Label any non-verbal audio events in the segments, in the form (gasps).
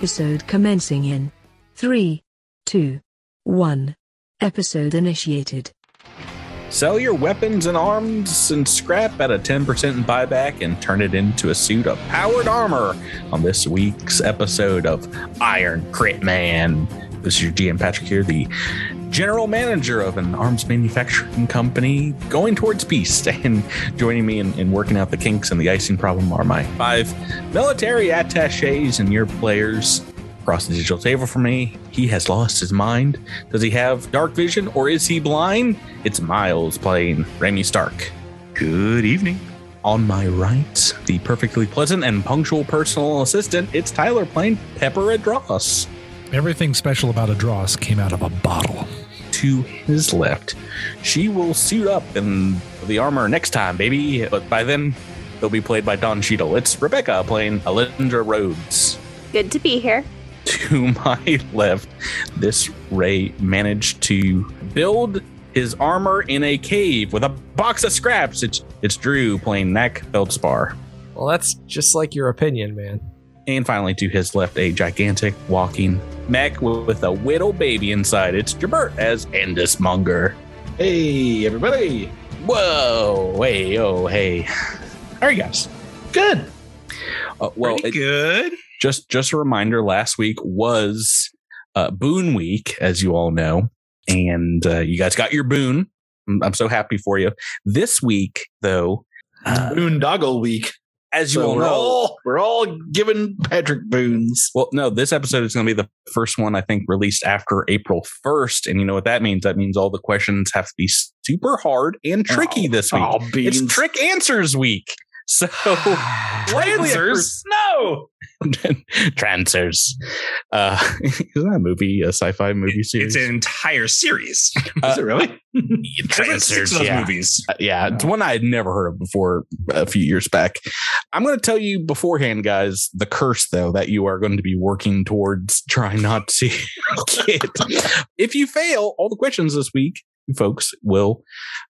Episode commencing in 3, 2, 1. Episode initiated. Sell your weapons and arms and scrap at a 10% buyback and turn it into a suit of powered armor on this week's episode of Iron Crit Man. This is your GM Patrick here, the general manager of an arms manufacturing company going towards peace. (laughs) And joining me in, in working out the kinks and the icing problem are my five military attaches and your players across the digital table for me. He has lost his mind. Does he have dark vision or is he blind? It's Miles playing Remy Stark. Good evening. On my right, the perfectly pleasant and punctual personal assistant, it's Tyler playing Pepper Adross. Everything special about a dross came out of a bottle. To his left, she will suit up in the armor next time, baby. But by then, they'll be played by Don Cheadle. It's Rebecca playing Alindra Rhodes. Good to be here. (laughs) to my left, this Ray managed to build his armor in a cave with a box of scraps. It's it's Drew playing Mac Feldspar. Well, that's just like your opinion, man. And finally, to his left, a gigantic walking mech with a little baby inside. It's Jabert as Endus Munger. Hey, everybody. Whoa, hey, oh, hey. How are you guys? Good. Uh, well, Pretty it- good. just just a reminder last week was uh boon week as you all know and uh, you guys got your boon I'm, I'm so happy for you this week though uh, Boondoggle week. As you So all we're know all we're all giving Patrick boons. well no this episode is going to be the first one i think released after april 1st and you know what that means that means all the questions have to be super hard and oh, tricky Oh, this week Oh, it's trick answers week so (sighs) Answers? No. (laughs) Transfers. Uh, (laughs) isn't that a movie, a sci-fi movie series? It's an entire series. (laughs) Is it really? There's like of those yeah. movies. Uh, yeah, it's one I had never heard of before a few years back. I'm going to tell you beforehand, guys, the curse though that you are going to be working towards trying not to get. If you fail all the questions this week, you folks will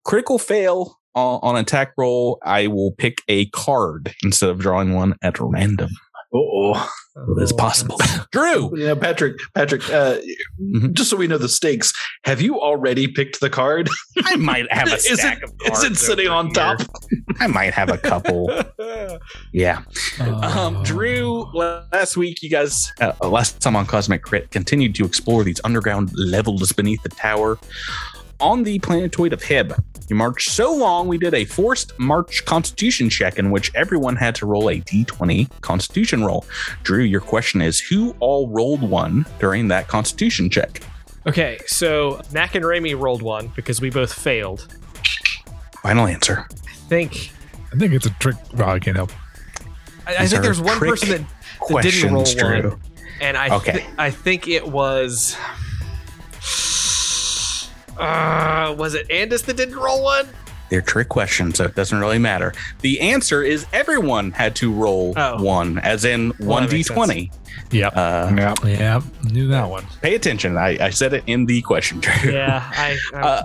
critical fail on, on attack roll. I will pick a card instead of drawing one at random. Oh, It is possible. (laughs) Drew, (laughs) you know, Patrick. Patrick. Uh, Mhm. Just so we know the stakes, have you already picked the card? I might have a (laughs) Is stack it- of is cards. it sitting on here. top? I might have a couple. yeah. Uh, Um, Drew, last week you guys, uh, last time on Cosmic Crit, continued to explore these underground levels beneath the tower on the planetoid of Hib. You marched so long, we did a forced march constitution check in which everyone had to roll a d20 constitution roll. Drew, your question is who all rolled one during that constitution check? Okay, so Mac and Raimi rolled one because we both failed. Final answer. I think I think it's a trick. Well, I can't help. I, I think there's one person that, that didn't roll Questions, Drew. one, and I Okay. thi- I think it was. Uh, was it Andis that didn't roll one? They're trick questions, so it doesn't really matter. The answer is everyone had to roll Oh. one, as in Well, one d twenty. Yep. Uh, Yeah. Yeah, knew that one. pay attention. I, I said it in the question. Drew. (laughs) Yeah, I. I Uh,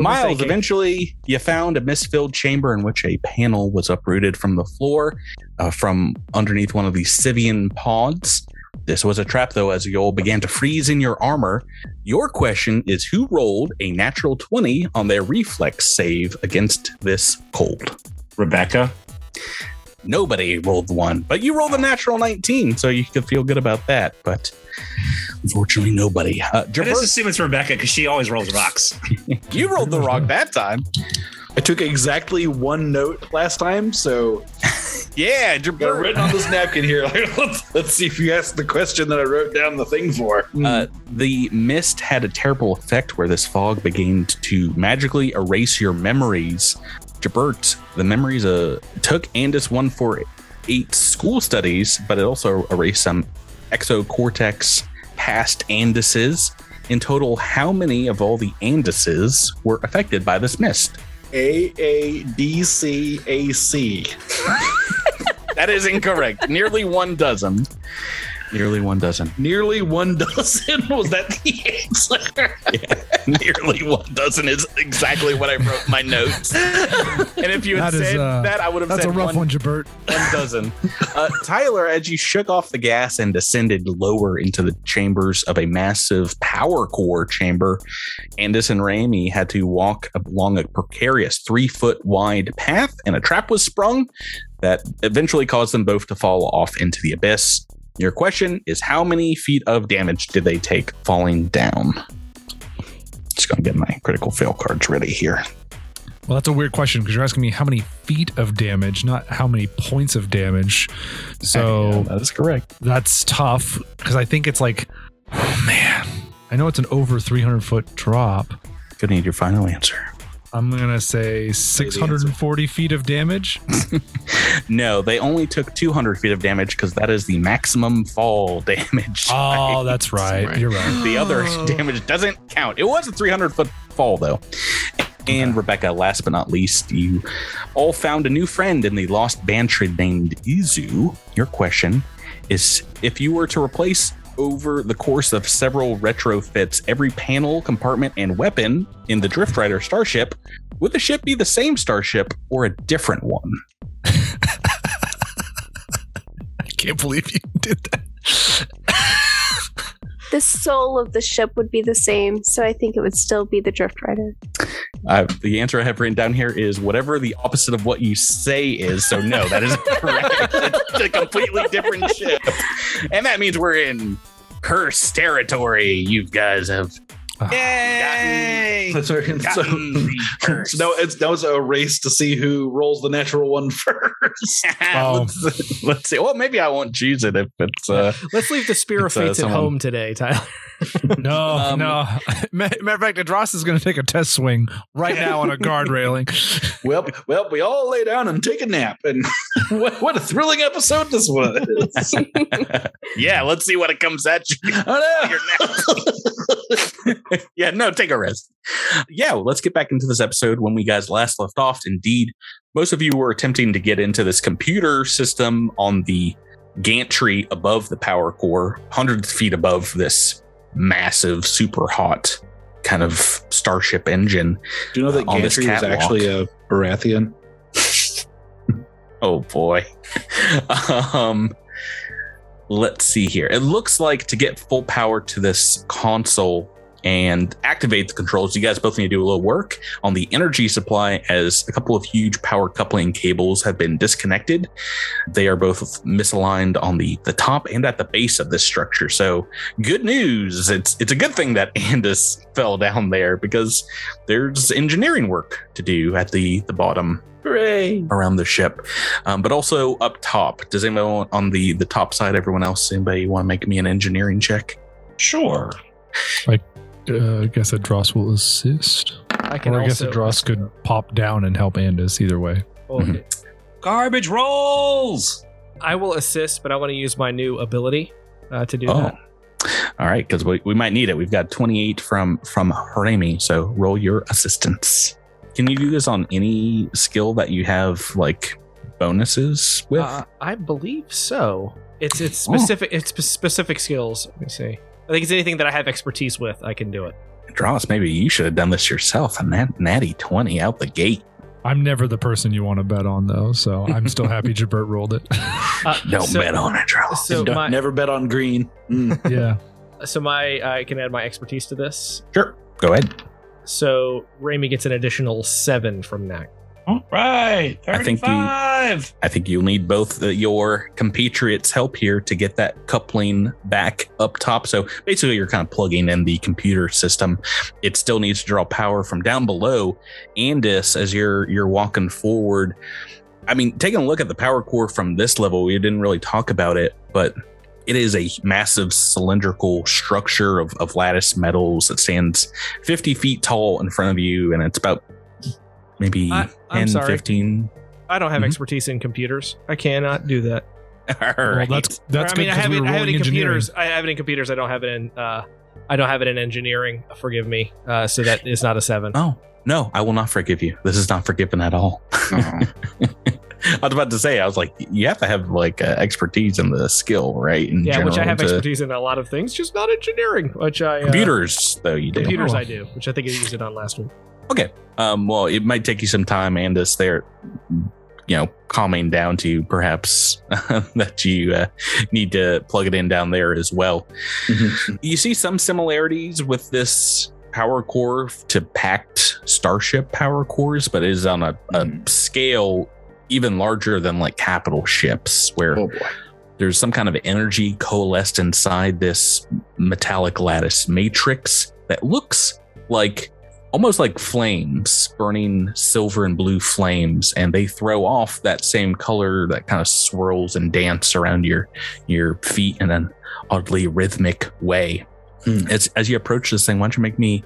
Miles, eventually you found a misfilled chamber in which a panel was uprooted from the floor uh, from underneath one of these Sivian pods. This was a trap, though, as you all began to freeze in your armor. Your question is who rolled a natural 20 on their reflex save against this cold? Rebecca. Nobody rolled one, but you rolled a natural 19, so you could feel good about that. But unfortunately, nobody. Uh, I just assume it's Rebecca because she always rolls rocks. (laughs) you rolled the rock that time. I took exactly one note last time, so (laughs) Yeah, got it written on this napkin here. (laughs) Like, let's, let's see if you asked the question that I wrote down the thing for. Uh, the mist had a terrible effect where this fog began to magically erase your memories. Jabert, the memories uh, took Andis 148 school studies, but it also erased some exocortex past Andises. In total, how many of all the Andises were affected by this mist? A A D C A C. (laughs) That is incorrect. Nearly one dozen. Nearly one dozen. Nearly one dozen. (laughs) Was that the answer? Nearly one dozen is exactly what I wrote in my notes. and if you had That is, said uh, that, I would have said That's said a rough one, one, Jabert. one dozen. Uh, Tyler, as you shook off the gas and descended lower into the chambers of a massive power core chamber, Andis and Raimi had to walk along a precarious three foot wide path, and a trap was sprung that eventually caused them both to fall off into the abyss. Your question is how many feet of damage did they take falling down? Just gonna get my critical fail cards ready here. Well, that's a weird question because you're asking me how many feet of damage, not how many points of damage. So that is correct. that's tough because I think it's like, oh man, I know it's an over 300 foot drop. Gonna need your final answer. I'm gonna say 640 feet of damage. (laughs) No, they only took 200 feet of damage because that is the maximum fall (laughs) damage. Oh, that's right. You're right. The other (gasps) damage doesn't count. It was a 300 foot fall, though. And Rebecca, last but not least, you all found a new friend in the lost Bantrid named Izu. Your question is if you were to replace over the course of several retrofits every panel, compartment, and weapon in the Drift Rider starship, would the ship be the same starship or a different one? (laughs) I can't believe you did that. The soul of the ship would be the same, so I think it would still be the Drift Rider. Uh, the answer I have written down here is whatever the opposite of what you say is. So no, that is (laughs) correct. It's a completely different ship, and that means we're in curse territory. You guys have Yay! That's right. So, gotten so now it's now it's a race to see who rolls the natural one (laughs) first. (laughs) Oh. let's, let's see. Well, maybe I won't choose it if it's. Uh, Let's leave the Spear of It's, uh, at someone- home today, Tyler. No, (laughs) Um, no. (laughs) Matter of fact, Adros is going to take a test swing right now on a guard railing. (laughs) well, well, we all lay down and take a nap, and what, what a thrilling episode this was! yeah, let's see what it comes at you. oh, no. yeah, no, take a rest. Yeah, well, let's get back into this episode when we guys last left off. Indeed, most of you were attempting to get into this computer system on the gantry above the power core, hundreds of feet above this massive, super hot kind of starship engine. Do you know that this Gantry is actually a Baratheon? (laughs) Oh boy. (laughs) um let's see here. It looks like to get full power to this console and activate the controls, you guys both need to do a little work on the energy supply as a couple of huge power coupling cables have been disconnected. They are both misaligned on the, the top and at the base of this structure. So good news. It's it's a good thing that (laughs) Andis fell down there because there's engineering work to do at the, the bottom Hooray! around the ship, um, but also up top. Does anyone on the the top side? Everyone else, anybody want to make me an engineering check? Sure. Uh, I guess Adros will assist. I can Or I guess also Adros could pop down and help Andis either way. Okay. Garbage rolls. I will assist, but I want to use my new ability uh, to do Oh, that. all right, because we, we might need it. We've got twenty eight from from Harami, so roll your assistance. Can you do this on any skill that you have like bonuses with? Uh, I believe so. It's it's Oh. specific. It's specific skills. Let me see. I think it's anything that I have expertise with. I can do it. Dross, maybe you should have done this yourself. A nat- natty twenty out the gate. I'm never the person you want to bet on, though, so I'm still happy (laughs) Jabert rolled it. Uh, Don't so, bet on it, Dross. So Don't- my never bet on green. Mm. (laughs) yeah. so my I can add my expertise to this. Sure, go ahead. So Raimi gets an additional seven from that. All right. I think you, I think you'll need both the, your compatriots' help here to get that coupling back up top. So basically, you're kind of plugging in the computer system. It still needs to draw power from down below. Andis, as you're you're walking forward, I mean, taking a look at the power core from this level, we didn't really talk about it, but it is a massive cylindrical structure of, of lattice metals that stands 50 feet tall in front of you, and it's about maybe I- I'm 10, sorry. 15 I don't have Mhm. expertise in computers. I cannot do that. All Well, right. that's Or, that's I good mean, I because have we it. I have it in computers. I have it in computers. I don't have it in. Uh, I don't have it in engineering. Forgive me. Uh, so that is not a seven. oh no, I will not forgive you. This is not forgiven at all. (laughs) I was about to say, I was like, you have to have like uh, expertise in the skill, right? In Yeah, which I have to- expertise in a lot of things, just not engineering, which I uh, Computers, though, you do. Computers, Oh. I do, which I think I used it on last week. Um, well, it might take you some time, Andis, there, you know, calming down to perhaps (laughs) that you uh, need to plug it in down there as well. You see some similarities with this power core to packed starship power cores, but it is on a, a Hmm. scale even larger than like capital ships, where oh boy. there's some kind of energy coalesced inside this metallic lattice matrix that looks like almost like flames burning silver and blue flames and they throw off that same color that kind of swirls and dance around your your feet in an oddly rhythmic way Hmm. as as you approach this thing why don't you make me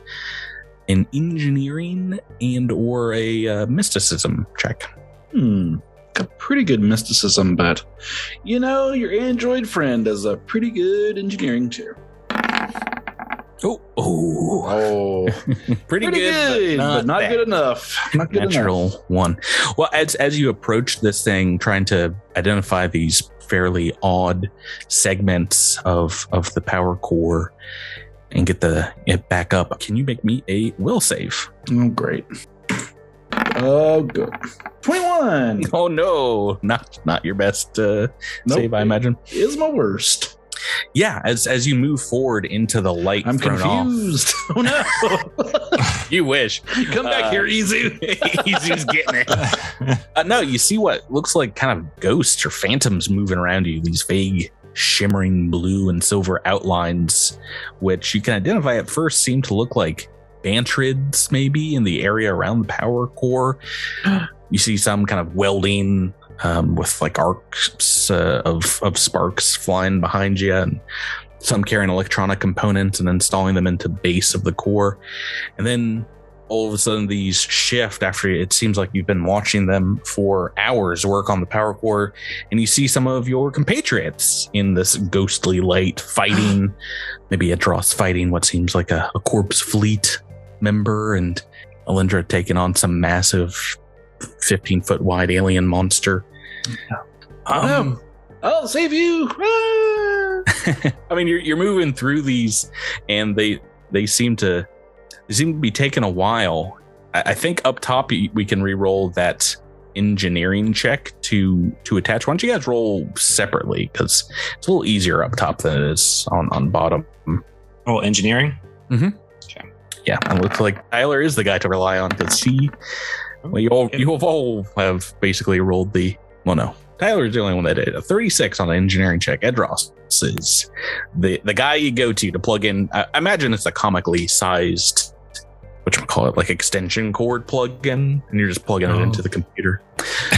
an engineering and or a uh, mysticism check Hmm. Got pretty good mysticism, but you know, your android friend does a pretty good engineering too. Oh oh Oh, (laughs) pretty, pretty good, but not, bad. good enough. Not good natural enough. one. Well, as as you approach this thing, trying to identify these fairly odd segments of of the power core and get the it back up, can you make me a will save? Oh, great. Oh, good. Twenty-one. (laughs) Oh no, not not your best uh, Nope. save, I imagine. Is my worst. Yeah, as as you move forward into the light, I'm confused. (laughs) Oh no! (laughs) you wish. Come back Uh, here, Easy. (laughs) Easy's getting it. Uh, no, you see what looks like kind of ghosts or phantoms moving around you. These vague, shimmering blue and silver outlines, which you can identify at first seem to look like bantrids, maybe in the area around the power core. (gasps) you see some kind of welding um, with like arcs uh, of of sparks flying behind you, and some carrying electronic components and installing them into base of the core, and then all of a sudden these shift after it seems like you've been watching them for hours work on the power core and you see some of your compatriots in this ghostly light fighting. (sighs) Maybe Adros fighting what seems like a, a corpse fleet member and Alindra taking on some massive 15 foot wide alien monster um, I'll save you. Ah! (laughs) I mean, you're you're moving through these, and they they seem to they seem to be taking a while. I, I think up top we can re-roll that engineering check to to attach. Why don't you guys roll separately? Because it's a little easier up top than it is on on bottom. Oh, engineering. Yeah, it looks like Tyler is the guy to rely on because he. Well, you all you have all have basically rolled the well, no. Tyler's the only one that did a 36 on an engineering check. Adros is the the guy you go to to plug in. I imagine it's a comically sized, what you call it, like extension cord plug in, and you're just plugging it Oh. into the computer.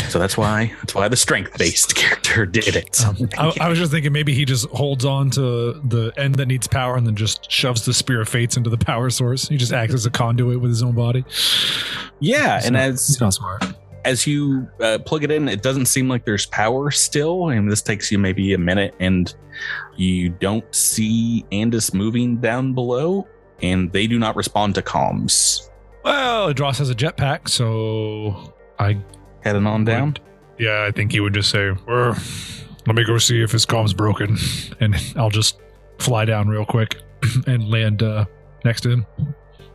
So that's why that's why the strength based (laughs) character did it. Um, I, I was just thinking maybe he just holds on to the end that needs power and then just shoves the spear of fates into the power source. He just acts as a conduit with his own body. yeah, and as he's not smart. As you uh, plug it in, it doesn't seem like there's power still, and this takes you maybe a minute, and you don't see Andis moving down below, and they do not respond to comms. Well, Dross has a jetpack, so I Heading on down. would- yeah, I think he would just say, "Er, "Let me go see if his comm's broken," (laughs) and I'll just fly down real quick (clears throat) and land uh, next to him.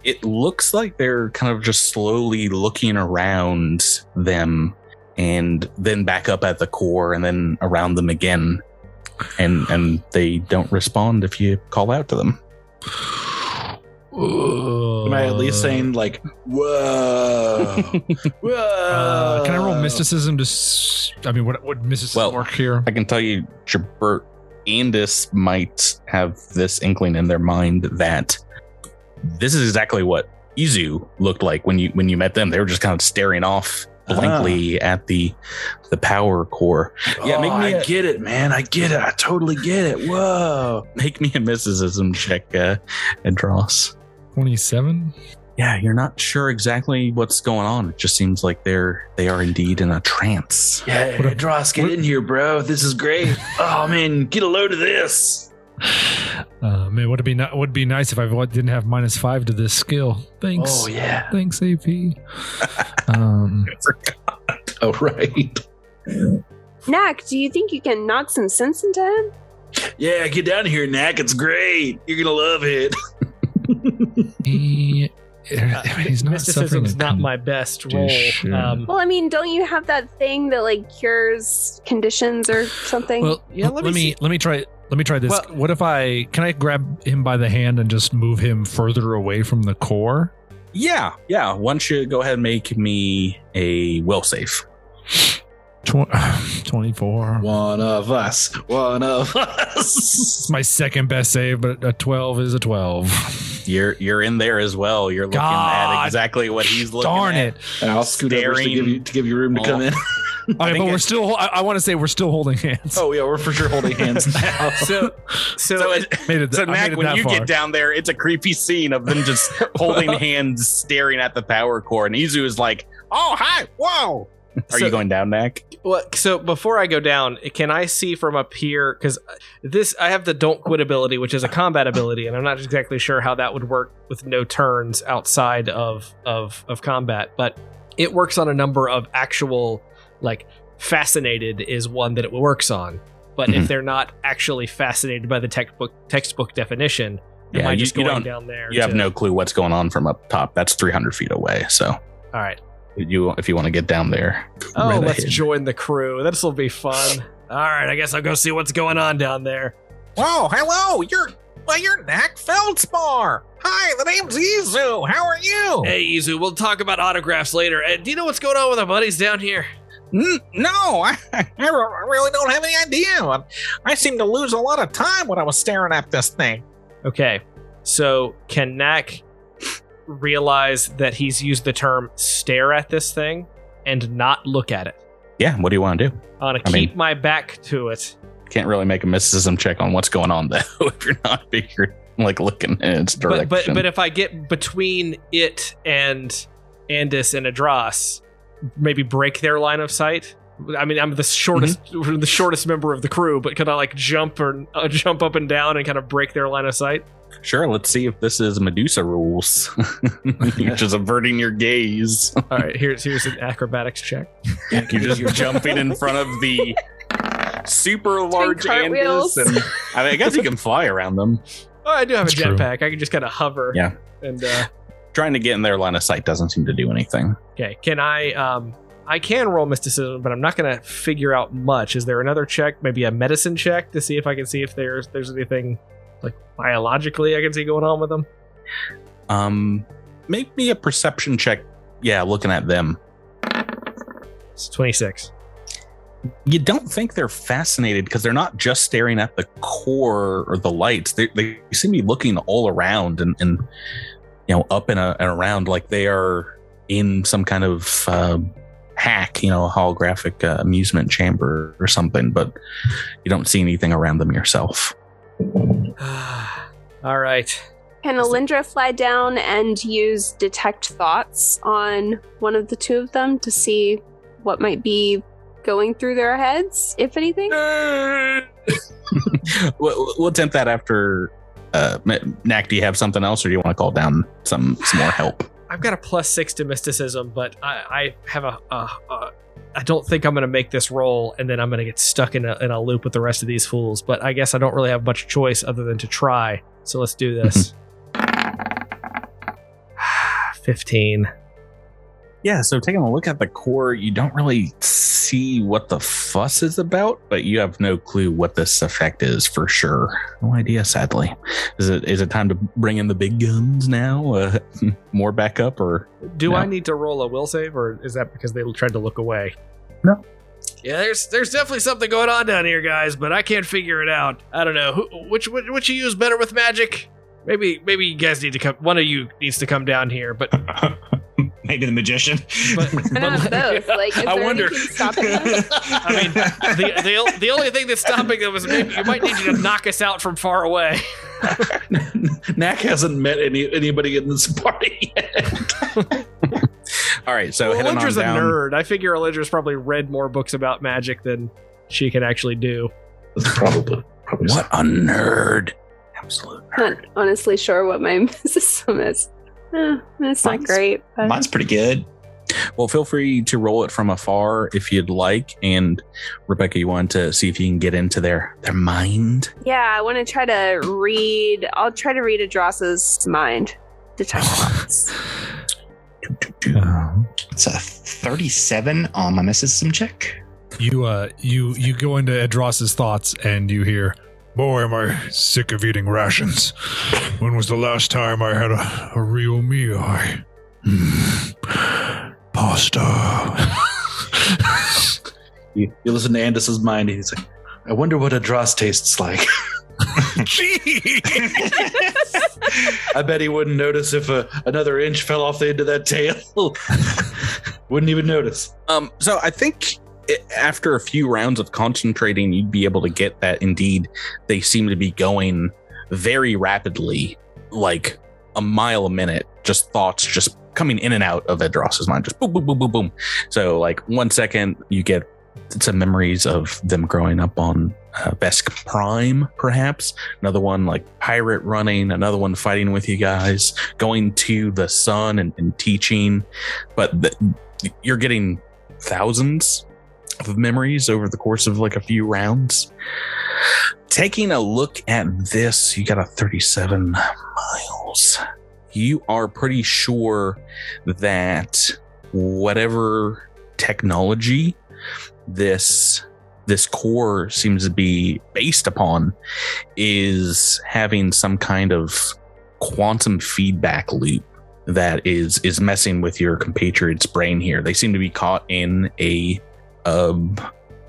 It looks like they're kind of just slowly looking around them, and then back up at the core, and then around them again, and and they don't respond if you call out to them. Am I at least saying like, whoa, (laughs) whoa? Uh, can I roll mysticism to? S- I mean, what would mysticism Well, work here? I can tell you, Jabert Andis might have this inkling in their mind that this is exactly what Izu looked like when you when you met them. They were just kind of staring off blankly at the the power core. Yeah, make Oh, me I a- get it, man. I get it. I totally get it. Whoa. (laughs) Make me a mysticism check, uh, Andros. Twenty-seven. Yeah, you're not sure exactly what's going on. It just seems like they're they are indeed in a trance. Yeah, What a- Dross, get what- in here, bro. This is great. (laughs) oh man, get a load of this. Uh, man, would it be ni- would be nice if I didn't have minus five to this skill. Thanks. Oh yeah. Thanks, AP. (laughs) um, (laughs) Oh right. Knack, do you think you can knock some sense into him? Yeah, get down here, Knack. It's great. You're gonna love it. (laughs) He, he's not suffering Mysticism's a not my best role. Um, Well, I mean, don't you have that thing that like cures conditions or something? Well, Yeah, let, let me, me let me try let me try this. Well- what if I can I grab him by the hand and just move him further away from the core? Yeah, yeah. Why don't you go ahead and make me a will save? Tw- (sighs) 24. One of us. One of us. (laughs) It's my second best save, but a 12 is a 12. You're you're in there as well. You're looking God at exactly what he's looking Darn at. it. And I'll scoot over to give you to give you room to come in. (laughs) Okay, but we're it- still, I, I want to say we're still holding hands. Oh yeah, we're for sure holding hands (laughs) now. so, so, So, it, made it, so I made Mac, it when you far. get down there, it's a creepy scene of them just (laughs) holding hands, staring at the power core, and Izu is like, "Oh, hi, whoa." Are So- you going down, Mac? well, so before I go down, can I see from up here? Because this, I have the don't quit ability, which is a combat ability, and I'm not exactly sure how that would work with no turns outside of of of combat. But it works on a number of actual, like, fascinated is one that it works on. But if Mhm. they're not actually fascinated by the textbook textbook definition, am Yeah, I you- just you going don't- down there? You have no clue what's going on from up top. That's 300 feet away. So All right. you, if you want to get down there, Oh, right let's ahead. join the crew. This will be fun. All right, I guess I'll go see what's going on down there. Whoa, hello, you're well, you're Mac Feldspar. Hi, the name's Izu. How are you? Hey, Izu, we'll talk about autographs later. Uh, do you know what's going on with our buddies down here? N- no, I, (laughs) I really don't have any idea. I seem to lose a lot of time when I was staring at this thing. Okay, so can Knack realize that he's used the term stare at this thing and not look at it? Yeah, what do you want to do? I want I to mean- keep my back to it. Can't really make a mysticism check on what's going on (laughs) though if you're not figured like looking in its direction. But, but but if I get between it and Andis and Adros, maybe break their line of sight. I mean, I'm the shortest Mm-hmm. the shortest member of the crew, but could I like jump or uh, jump up and down and kind of break their line of sight? sure, let's see if this is Medusa rules. (laughs) you're just averting your gaze. (laughs) All right, here's here's an acrobatics check. You're just jumping in front of the super large cartwheels. Andis, and I, mean, I guess you can fly around them. Oh, I do have That's a jetpack. I can just kind of hover. Yeah. And uh, Trying to get in their line of sight doesn't seem to do anything. okay, can I? Um, I can roll mysticism, but I'm not gonna figure out much. Is there another check, maybe a medicine check, to see if I can see if there's there's anything like biologically I can see going on with them? Um, make me a perception check. Yeah, looking at them. It's 26. You don't think they're fascinated because they're not just staring at the core or the lights. They, they seem to be looking all around and, and you know up and, uh, and around like they are in some kind of uh, hack, you know, a holographic uh, amusement chamber or something. But you don't see anything around them yourself. (sighs) All right. Can Alindra fly down and use detect thoughts on one of the two of them to see what might be going through their heads, if anything? (laughs) we'll, we'll attempt that after. Uh, Knack, do you have something else, or do you want to call down some some more help? I've got a plus six to mysticism, but I, I have a, a, a. I don't think I'm going to make this roll, and then I'm going to get stuck in a, in a loop with the rest of these fools. But I guess I don't really have much choice other than to try. So let's do this. (sighs) 15. Yeah, so taking a look at the core, you don't really see what the fuss is about, but you have no clue what this effect is for sure. No idea, sadly. Is it is it time to bring in the big guns now? Uh, (laughs) more backup, or Do No. I need to roll a will save, or is that because they tried to look away? No. Yeah, there's there's definitely something going on down here, guys, but I can't figure it out. I don't know who, which which which you use better with magic. Maybe maybe you guys need to come. One of you needs to come down here, but (laughs) Maybe the magician. but, (laughs) I don't. Like, I wonder. anything stopping them? (laughs) I mean, the, the the only thing that's stopping them is maybe you might need you to knock us out from far away. (laughs) Knack hasn't met any anybody in this party yet. all right. So well, heading Alindra's a nerd. I figure Alindra's probably read more books about magic than she can actually do. probably, probably. What a nerd! Absolute Not nerd. honestly sure what my system is. Eh, it's not great. But Mine's pretty good. Well, feel free to roll it from afar if you'd like. And Rebecca, you want to see if you can get into their their mind. Yeah, I want to try to read. I'll try to read Adros's mind. Detect thoughts. Uh, It's a 37 on my mysticism check. you uh you you go into Adros's thoughts and you hear, "Boy, am I sick of eating rations. When was the last time I had a, a real meal? I, Hmm. pasta." You, you listen to Andis's mind. He's like, I wonder what a dross tastes like. Gee. (laughs) I bet he wouldn't notice if a, another inch fell off the end of that tail. (laughs) wouldn't even notice. Um, so I think i after a few rounds of concentrating, you'd be able to get that. Indeed, they seem to be going very rapidly, like a mile a minute. Just thoughts, just coming in and out of Adros's mind, just boom, boom, boom, boom, boom. So, like one second, you get some memories of them growing up on uh, Vesk Prime, perhaps. Another one like pirate running. Another one fighting with you guys, going to the sun and, and teaching. But you're getting thousands of memories over the course of like a few rounds. Taking a look at this, you got a 37 miles. You are pretty sure that whatever technology this this core seems to be based upon is having some kind of quantum feedback loop that is is messing with your compatriot's brain here. They seem to be caught in a um,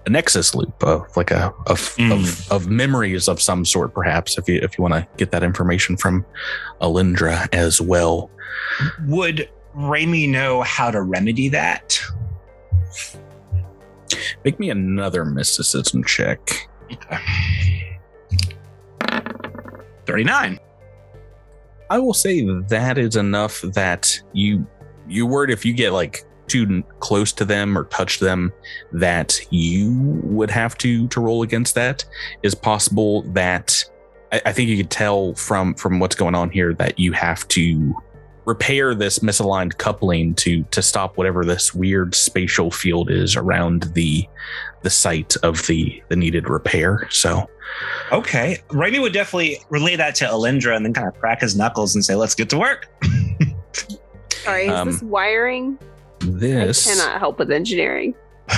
a nexus loop of like a of, Mm. of of memories of some sort, perhaps. If you if you want to get that information from Alindra as well. Would Raimi know how to remedy that? Make me another mysticism check. 39. I will say that is enough that you you worried if you get like too close to them or touch them that you would have to to roll against that is possible that I, I think you could tell from from what's going on here that you have to repair this misaligned coupling to to stop whatever this weird spatial field is around the the site of the the needed repair so Okay. Raimi would definitely relay that to Alindra and then kind of crack his knuckles and say, let's get to work. (laughs) Sorry, is Um, this wiring? This I cannot help with engineering. (laughs)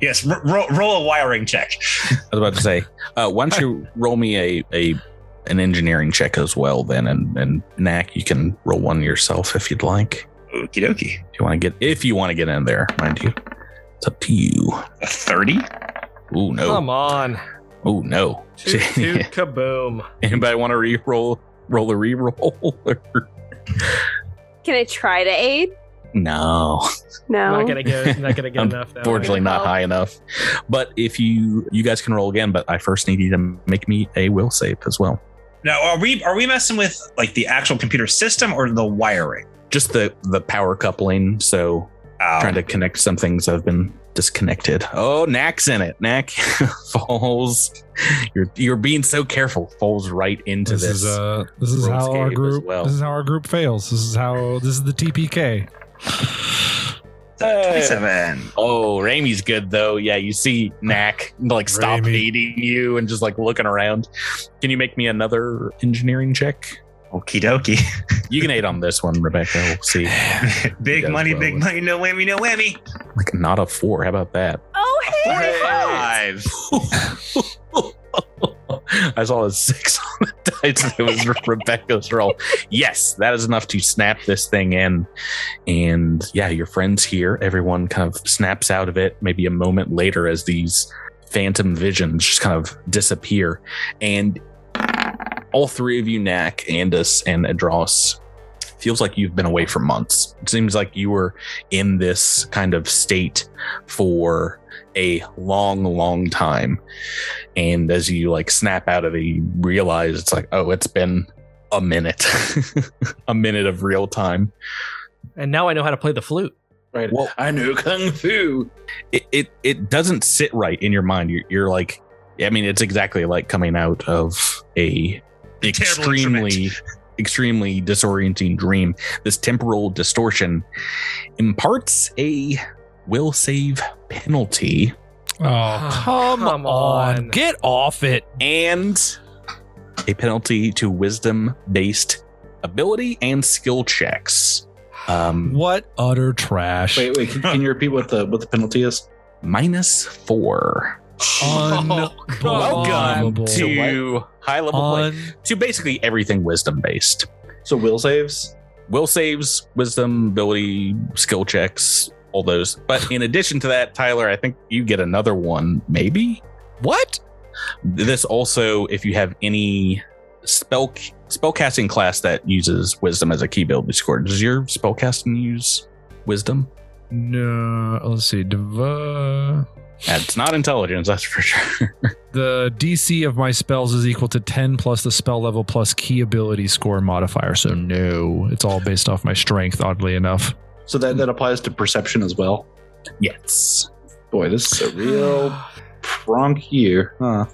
yes, ro- ro- roll a wiring check. I was about to say, uh, why don't you (laughs) roll me a, a an engineering check as well, then, and and Knack, you can roll one yourself if you'd like. Okie dokie. If you want to get, if you want to get in there, mind you, it's up to you. A 30? Oh no! Come on. Oh no! Toot, toot, (laughs) kaboom. Anybody want to re-roll? Roll a re-roll? Can I try to aid? No, No. I'm Not gonna get not gonna get (laughs) enough. That unfortunately, not high enough. But if you you guys can roll again, but I first need you to make me a will save as well. Now, are we are we messing with like the actual computer system or the wiring? Just the the power coupling. So Oh, trying to connect some things that have been disconnected. Oh, Knack's in it. Knack (laughs) falls. You're you're being so careful. Falls right into This, this. is uh this is how our group well. this is how our group fails. This is how this is the TPK. (sighs) 27. oh, Raimi's good though. Yeah, you see Knack like stop Raimi. hating you and just like looking around. Can you make me another engineering check? Okie dokie. (laughs) You can aid on this one, Rebecca. We'll see. (sighs) big money, well big with- money, no whammy, no whammy. Like not a four. How about that? Oh, hey! Five. (laughs) (laughs) I saw a six (laughs) on the dice. It was (laughs) Rebecca's roll. Yes, that is enough to snap this thing in. And yeah, your friends here, everyone kind of snaps out of it maybe a moment later as these phantom visions just kind of disappear. And all three of you, Knack, Andis, and Adros, feels like you've been away for months. It seems like you were in this kind of state for a long, long time. And as you like snap out of it, you realize it's like, oh, it's been a minute, (laughs) a minute of real time. And now I know how to play the flute. Right. Well- I knew Kung Fu. It it, it doesn't sit right in your mind. You're, you're like, I mean, it's exactly like coming out of a Terrible extremely (laughs) extremely disorienting dream, this temporal distortion imparts a will save penalty Oh, come, Come on. on. Get off it. and a penalty to wisdom based ability and skill checks. Um, What utter trash. Wait, wait. Can, can you repeat what the what the penalty is? minus four. Oh, Welcome to high level play. To basically everything wisdom based. So will saves. Will saves, wisdom, ability, skill checks, all those. But in addition to that, Tyler, I think you get another one, maybe. what? This also, if you have any spell spellcasting class that uses wisdom as a key ability score, does your spellcasting use wisdom? No, let's see. Diva- It's not intelligence, that's for sure. (laughs) The DC of my spells is equal to 10 plus the spell level plus key ability score modifier. So, no, it's all based off my strength, oddly enough. So that that applies to perception as well. yes. Boy, this is a real (sighs) pronk year, huh?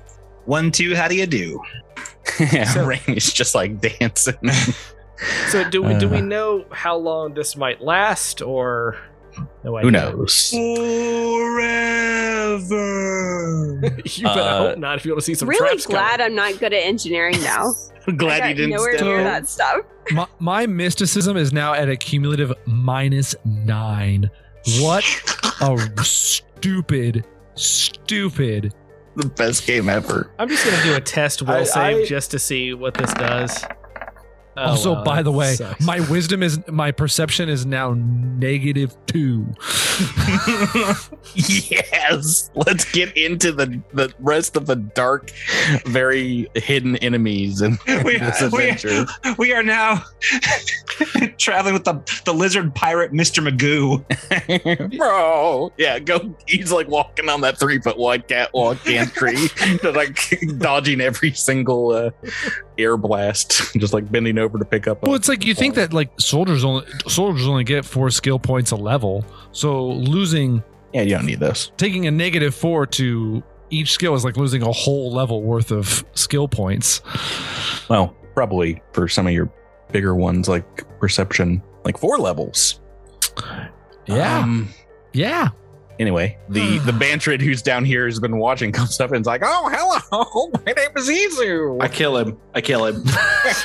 One, two, how do you do? yeah, (laughs) So- Rain is just like dancing. (laughs) So do we do we Uh. know how long this might last, or no idea? Who knows? Forever. (laughs) you better Uh, hope not. If you want to see some really traps glad coming. I'm not good at engineering now. (laughs) Glad I you didn't nowhere step near in. that stuff. My, my mysticism is now at a cumulative minus nine. What a stupid, stupid. the best game ever. I'm just gonna do a test will I- save I- just to see what this does. Oh, also, wow, by the way, sucks. my wisdom is my perception is now negative two. (laughs) yes. Let's get into the the rest of the dark, very hidden enemies in (laughs) We- this adventure. we are now (laughs) traveling with the, the lizard pirate, Mr. Magoo. Bro, yeah, go. He's like walking on that three foot wide catwalk gantry, just like dodging every single uh, air blast, just like bending over to pick up. a- Well, it's like you think that like soldiers only soldiers only get four skill points a level, so losing yeah, you don't need this. taking a negative four to each skill is like losing a whole level worth of skill points. Well, probably for some of your bigger ones, like perception, like four levels. Um, yeah. Anyway, the the (sighs) Bantrid who's down here has been watching (laughs) comes up and is like, "Oh, hello, (laughs) my name is Izu." I kill him. I kill him. (laughs)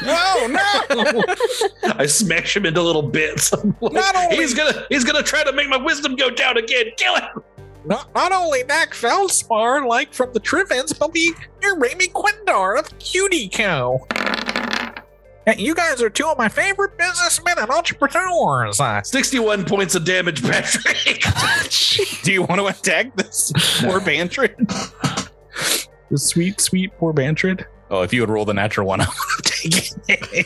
Oh, no, no! I smash him into little bits. Like, Not only- he's gonna he's gonna try to make my wisdom go down again. Kill him. Not, not only Dak Feldspar, like from the Trivens, but be you're Remy Quindar of Cutie Co. Yeah, You guys are two of my favorite businessmen and entrepreneurs. Uh, 61 points of damage, (laughs) Patrick. (laughs) do you want to attack this poor Bantrid? the sweet, sweet poor Bantrid? Oh, if you would roll the natural one, (laughs) I would take it.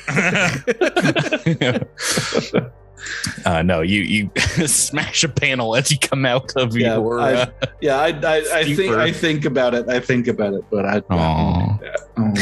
uh, no, you you smash a panel as you come out of Yeah, your. I- uh, yeah, I, I, I think I think about it. I think about it, but I. Aw. Oh.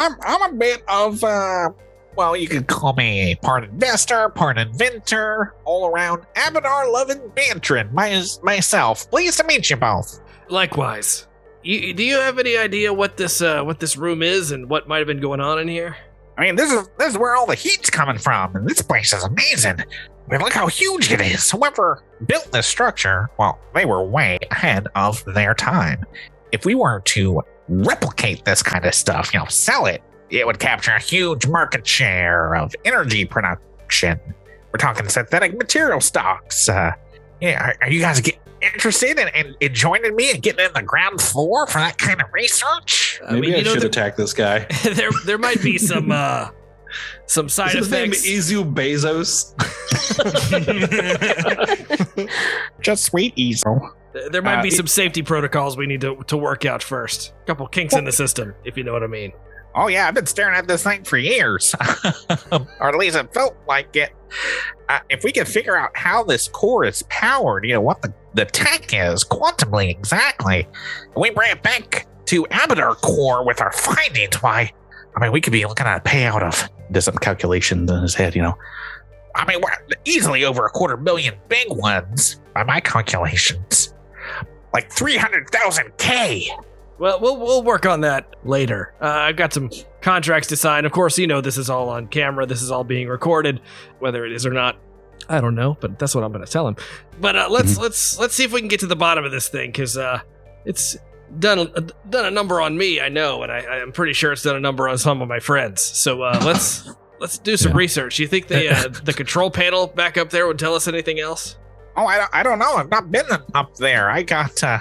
I'm I'm a bit of uh well you could call me part investor, part inventor, all around Abadar loving Bantrid, my, myself. Pleased to meet you both. Likewise. You, do you have any idea what this uh, what this room is and what might have been going on in here? I mean this is this is where all the heat's coming from, and this place is amazing. I mean look how huge it is. Whoever built this structure, well, they were way ahead of their time. If we were to replicate this kind of stuff, you know, sell it, it would capture a huge market share of energy production. We're talking synthetic material stocks. Uh, yeah, are, are you guys get interested in, in, in joining me and getting in the ground floor for that kind of research? I Maybe mean, I you know, should there, attack this guy. (laughs) (laughs) there there might be some uh, some side Is his name effects. Izu Bezos? (laughs) Just sweet easel. There might Uh, be some safety protocols we need to, to work out first. A couple kinks in the system, if you know what I mean. Oh yeah, I've been staring at this thing for years, (laughs) or at least it felt like it. Uh, if we could figure out how this core is powered, you know what the, the tech is quantumly exactly, and we bring it back to Abadar Corp with our findings. Why? I mean, we could be looking at a payout of. does some calculations in his head, you know. I mean, we're easily over a quarter million big ones by my calculations, like three hundred thousand k. Well, we'll we'll work on that later. Uh, I've got some contracts to sign. Of course, you know this is all on camera. This is all being recorded, whether it is or not. I don't know, but that's what I'm going to tell him. But uh, let's let's let's see if we can get to the bottom of this thing because uh, it's done a, done a number on me. I know, and I, I'm pretty sure it's done a number on some of my friends. So uh, let's let's do some Yeah. research. You think the uh, (laughs) the control panel back up there would tell us anything else? Oh, I don't, I don't know. I've not been up there. I got uh,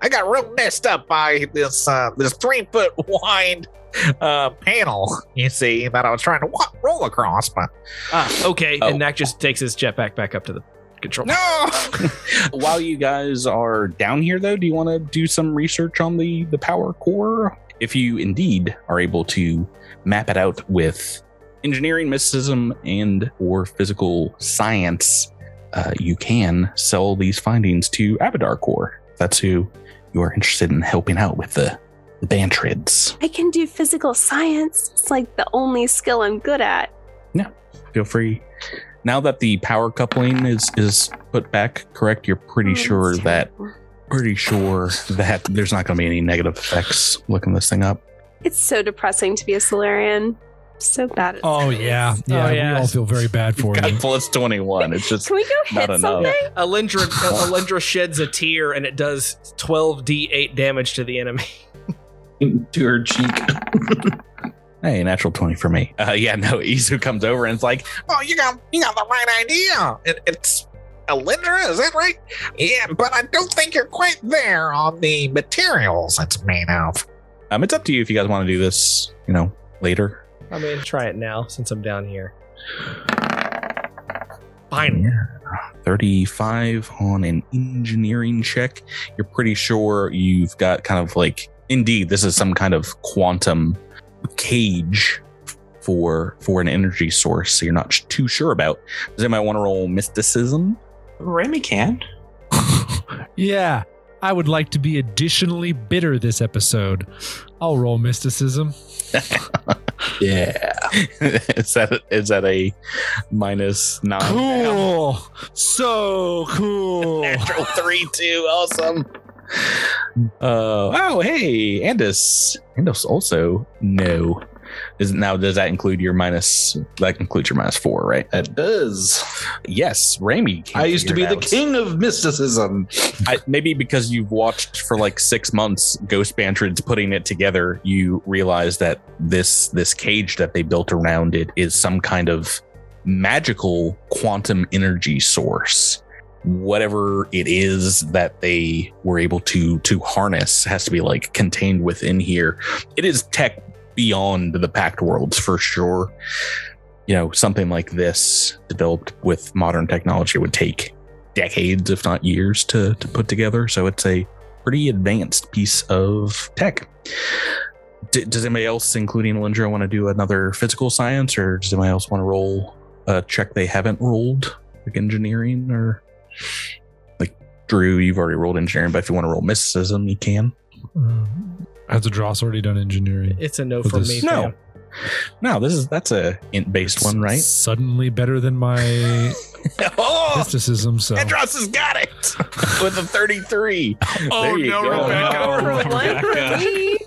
I got real messed up by this uh, this three foot (laughs) wide uh, panel. You see that I was trying to wa- roll across, but Ah, okay. Oh. And Knack just takes his jetpack back up to the control. no. (laughs) While you guys are down here, though, do you want to do some research on the the power core? If you indeed are able to map it out with engineering, mysticism, and or physical science, uh, you can sell these findings to Abadar Corp. If that's who you are interested in helping out with the the Bantrids. I can do physical science. It's like the only skill I'm good at. Yeah, feel free. Now that the power coupling is is put back correct, you're pretty Oh, sure that pretty sure that there's not going to be any negative effects looking this thing up. It's so depressing to be a Solarian. So bad at Oh yeah, yeah. Oh, yeah. We all feel very bad for Got you. plus 21. It's just Can we go hit enough. something? Alindra, Alindra sheds a tear and it does 12d8 damage to the enemy. (laughs) to her cheek. hey, natural 20 for me. Uh, yeah, no, Izu comes over and it's like, Oh, you got you got the right idea. It, it's Alindra, is that right? Yeah, but I don't think you're quite there on the materials it's made of. um, it's up to you if you guys want to do this, you know, later. I mean, try it now since I'm down here. Fine. 35 on an engineering check. You're pretty sure you've got kind of like, indeed, this is some kind of quantum cage for for an energy source. So you're not sh- too sure about. Does anybody want to roll mysticism? Raimi can. (laughs) Yeah, I would like to be additionally bitter this episode. I'll roll mysticism. (laughs) Yeah. (laughs) is that is that a minus nine? Cool, so cool. (laughs) Natural three two. Awesome. Uh oh hey Andis. Andis also no. Is now does that include your minus that includes your minus four, right? That does. Yes, Raimi. I used to be the king of mysticism. I, maybe because you've watched for like six months Ghost Bantrids putting it together, you realize that this this cage that they built around it is some kind of magical quantum energy source. Whatever it is that they were able to to harness has to be like contained within here. It is tech beyond the Pact Worlds for sure. You know, something like this developed with modern technology would take decades, if not years, to, to put together. So it's a pretty advanced piece of tech. D- does anybody else, including Alindra, want to do another physical science, or does anybody else want to roll a check they haven't rolled, like engineering, or like Drew? You've already rolled engineering, but if you want to roll mysticism, you can. Mm-hmm. Has the Dross already done engineering? It's a no for this- me. No. fam. No, this is that's a int based one, right? Suddenly better than my (laughs) oh, mysticism. So Adros has got it (laughs) with a thirty-three. Oh, There you no, go. Rebecca. For one for me.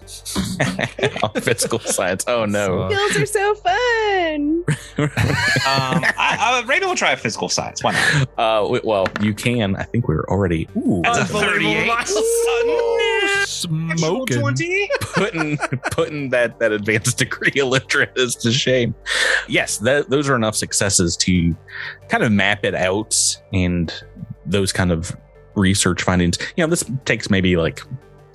On physical science. Oh no. Skills are so fun. (laughs) Um, I, I, Raimi will try a physical science. Why not? Uh, well, you can. I think we are already ooh, That's a 38. Smoking. 20? (laughs) putting putting that that advanced degree illiterate to shame. Yes, that, those are enough successes to kind of map it out and those kind of research findings. You know, this takes maybe like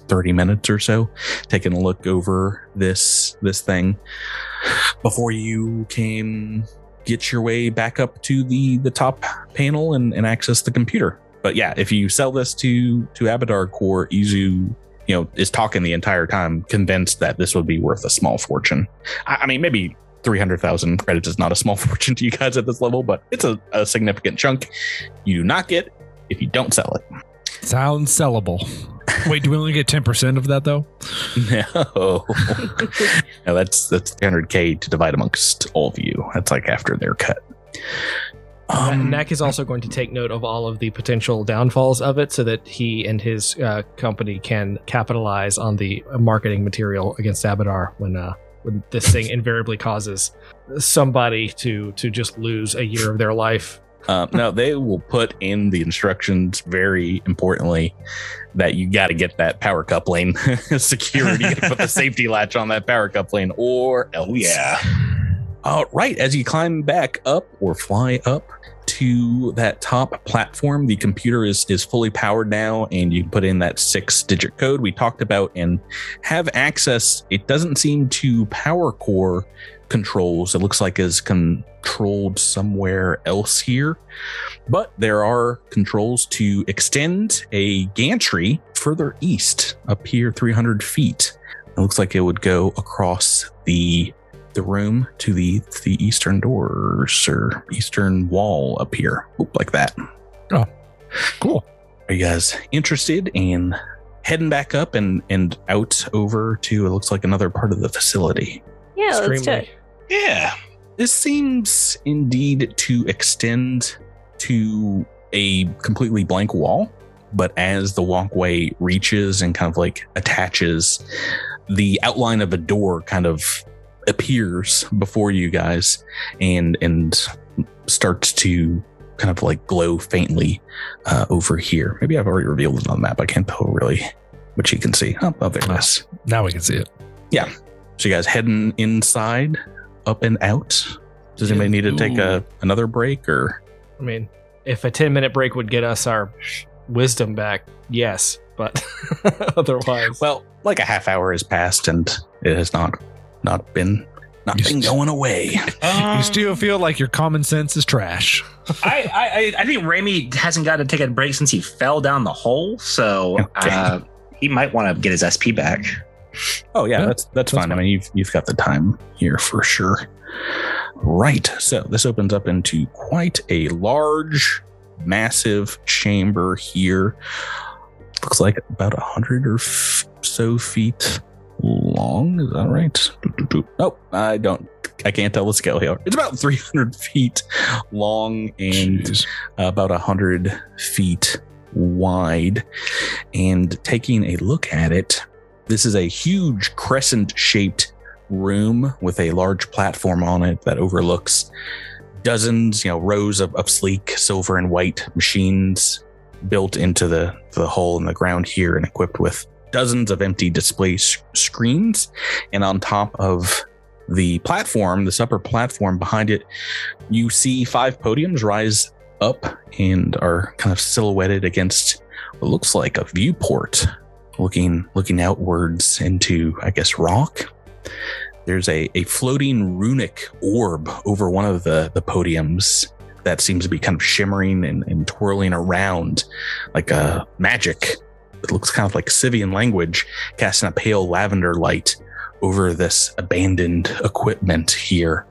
30 minutes or so taking a look over this this thing before you can get your way back up to the the top panel and, and access the computer. But yeah, if you sell this to to Abadar Corp, Izu you know, is talking the entire time, convinced that this would be worth a small fortune. I, I mean, maybe 300,000 credits is not a small (laughs) fortune to you guys at this level, but it's a, a significant chunk you do not get if you don't sell it. Sounds sellable. Wait, do we only get ten percent of that though? No. (laughs) no, that's that's 300k to divide amongst all of you. That's like after their cut. Um, Neck is also going to take note of all of the potential downfalls of it so that he and his uh, company can capitalize on the marketing material against Abadar when uh, when this thing invariably causes somebody to to just lose a year of their life. Uh, no, they will put in the instructions very importantly that you got to get that power coupling (laughs) security. Put the (laughs) safety latch on that power coupling, or else. Oh yeah. Uh, right as you climb back up or fly up to that top platform, the computer is is fully powered now, and you put in that six digit code we talked about and have access. It doesn't seem to power core controls. It looks like is controlled somewhere else here, but there are controls to extend a gantry further east up here, 300 feet. It looks like it would go across the the room to the to the eastern doors or eastern wall up here, Oop, like that. Oh, cool. Are you guys interested in heading back up and and out over to it looks like another part of the facility? Yeah, let's do it. Yeah. This seems indeed to extend to a completely blank wall, but as the walkway reaches and kind of like attaches, the outline of a door kind of appears before you guys and and starts to kind of like glow faintly uh, over here. Maybe I've already revealed it on the map. I can't tell really what you can see. Oh, oh there it is. Now we can see it. Yeah. So you guys heading inside, up and out. Does anybody need to take a another break or? I mean, if a 10 minute break would get us our wisdom back, yes, but (laughs) otherwise. Well, like a half hour has passed and it has not not been not You been st- going away. Um, (laughs) you still feel like your common sense is trash. I, I I- I think Raimi hasn't got to take a break since he fell down the hole, so Okay. uh, he might want to get his SP back. Oh yeah, Yeah, that's that's, that's fine. I mean, you've you've got the time here for sure. Right. So this opens up into quite a large, massive chamber here. Looks like about a hundred or f- so feet long. Is that right? Nope, I don't. I can't tell the scale here. It's about 300 feet long and Jeez. about hundred feet wide. And taking a look at it, this is a huge crescent shaped room with a large platform on it that overlooks dozens, you know, rows of, of sleek silver and white machines built into the, the hole in the ground here and equipped with dozens of empty display screens. And on top of the platform, this upper platform behind it, you see five podiums rise up and are kind of silhouetted against what looks like a viewport looking looking outwards into i guess rock there's a, a floating runic orb over one of the the podiums that seems to be kind of shimmering and, and twirling around like a magic it looks kind of like Sivian language casting a pale lavender light over this abandoned equipment here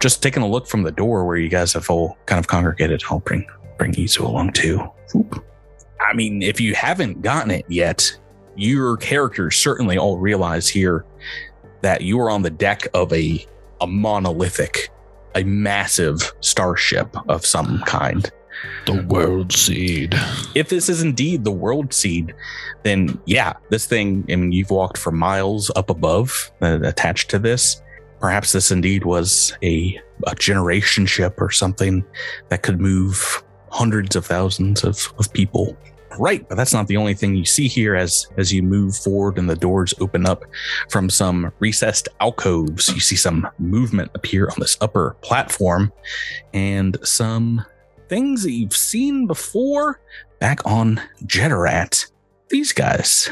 just taking a look from the door where you guys have all kind of congregated i'll bring bring Izu along too. I mean, if you haven't gotten it yet, your characters certainly all realize here that you are on the deck of a a monolithic, a massive starship of some kind. The world seed. If this is indeed the world seed, then yeah, this thing, I mean, you've walked for miles up above uh, attached to this. Perhaps this indeed was a, a generation ship or something that could move hundreds of thousands of, of people. Right, but that's not the only thing you see here as as you move forward and the doors open up from some recessed alcoves. You see some movement appear on this upper platform and some things that you've seen before back on Jeterat. These guys.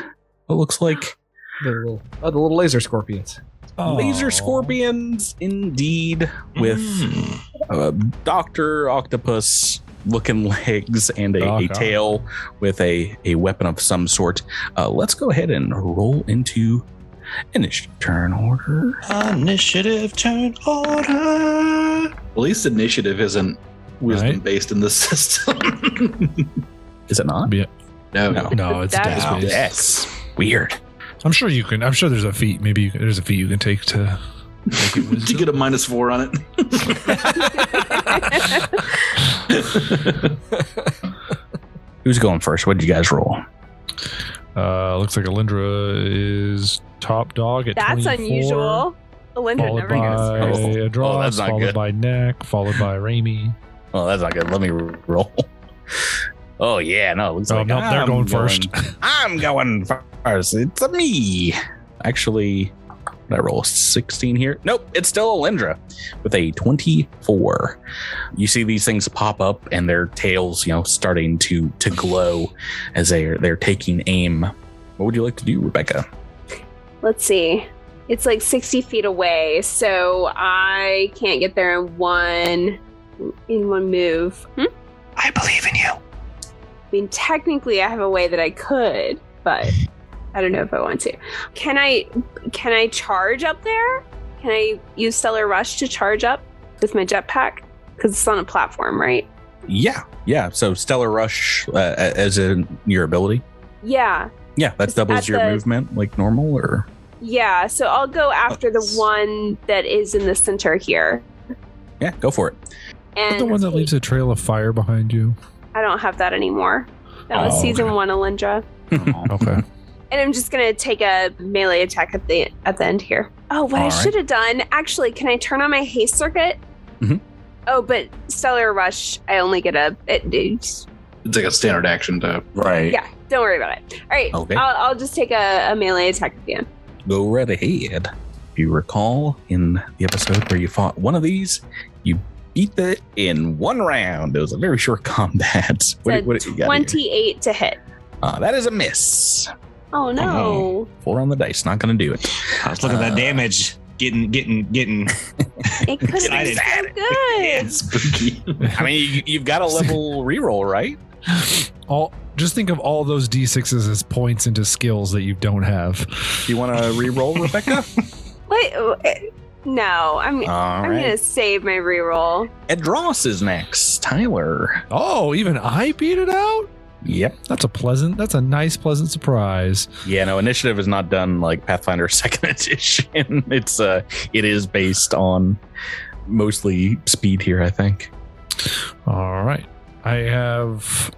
It looks like the little, oh, the little laser scorpions. laser scorpions indeed with Mm. a doctor octopus looking (laughs) legs and a, Doc a tail with a, a weapon of some sort. Uh, let's go ahead and roll into initiative turn order. Initiative turn order. At least initiative isn't wisdom Right. based in the (laughs) system. Is it not? Yeah. no. No. No, it's That dex is- Weird. I'm sure you can. I'm sure there's a feat. Maybe you can, there's a feat you can take to Make it (laughs) Did you get a minus four on it? (laughs) Who's going first? What did you guys roll? Uh, looks like Alindra is top dog at That's 24, unusual. Alindra Followed never by goes first. Oh, Adros, that's not followed good. by Neck, followed by Raimi. Well, that's not good. Let me roll. Oh yeah, no, it looks Oh, like no, they're I'm going first. (laughs) I'm going first. It's a me. Actually, I roll a 16 here? Nope, it's still Alindra with a 24. You see these things pop up and their tails, you know, starting to to glow as they're they're taking aim. What would you like to do, Rebecca? Let's see. It's like 60 feet away, so I can't get there in one in one move. Hmm? I believe in you. I mean, technically, I have a way that I could, but I don't know if I want to. Can I? Can I charge up there? Can I use Stellar Rush to charge up with my jetpack? Because it's on a platform, right? Yeah, yeah. So Stellar Rush uh, as in your ability. Yeah, Yeah, that doubles your the- movement like normal, or yeah. So I'll go after the Let's- one that is in the center here. yeah, go for it. And the one that leaves a trail of fire behind you. I don't have that anymore. That was Oh, season okay. one, Alindra. (laughs) Okay. And I'm just gonna take a melee attack at the at the end here. Oh, what I All right. should have done actually, can I turn on my haste circuit? Mhm. Oh, but stellar rush, I only get a. It, it's- It's like a standard action to. right. yeah, don't worry about it. All right, Okay. I'll, I'll just take a, a melee attack at the end. go right ahead. If you recall in the episode where you fought one of these, you beat it in one round. It was a very short (laughs) combat. What, what do you got here? Twenty-eight to hit. Uh, that is a miss. Oh no! Four on the dice, not going to do it. I was looking at Uh, that damage. Getting, getting, getting. (laughs) It could have been Excited. so good. Spooky. (laughs) I mean, you, you've got a level reroll, right? All just think of all those d6s as points into skills that you don't have. Do you want to reroll, Rebecca? Wait, uh, no, I'm. All I'm gonna save my reroll. Adros is next. Tyler. Oh, even I beat it out. Yep. That's a pleasant. That's a nice, pleasant surprise. Yeah, no, initiative is not done like Pathfinder (laughs) second edition. It's uh it is based on mostly speed here, I think. All right. I have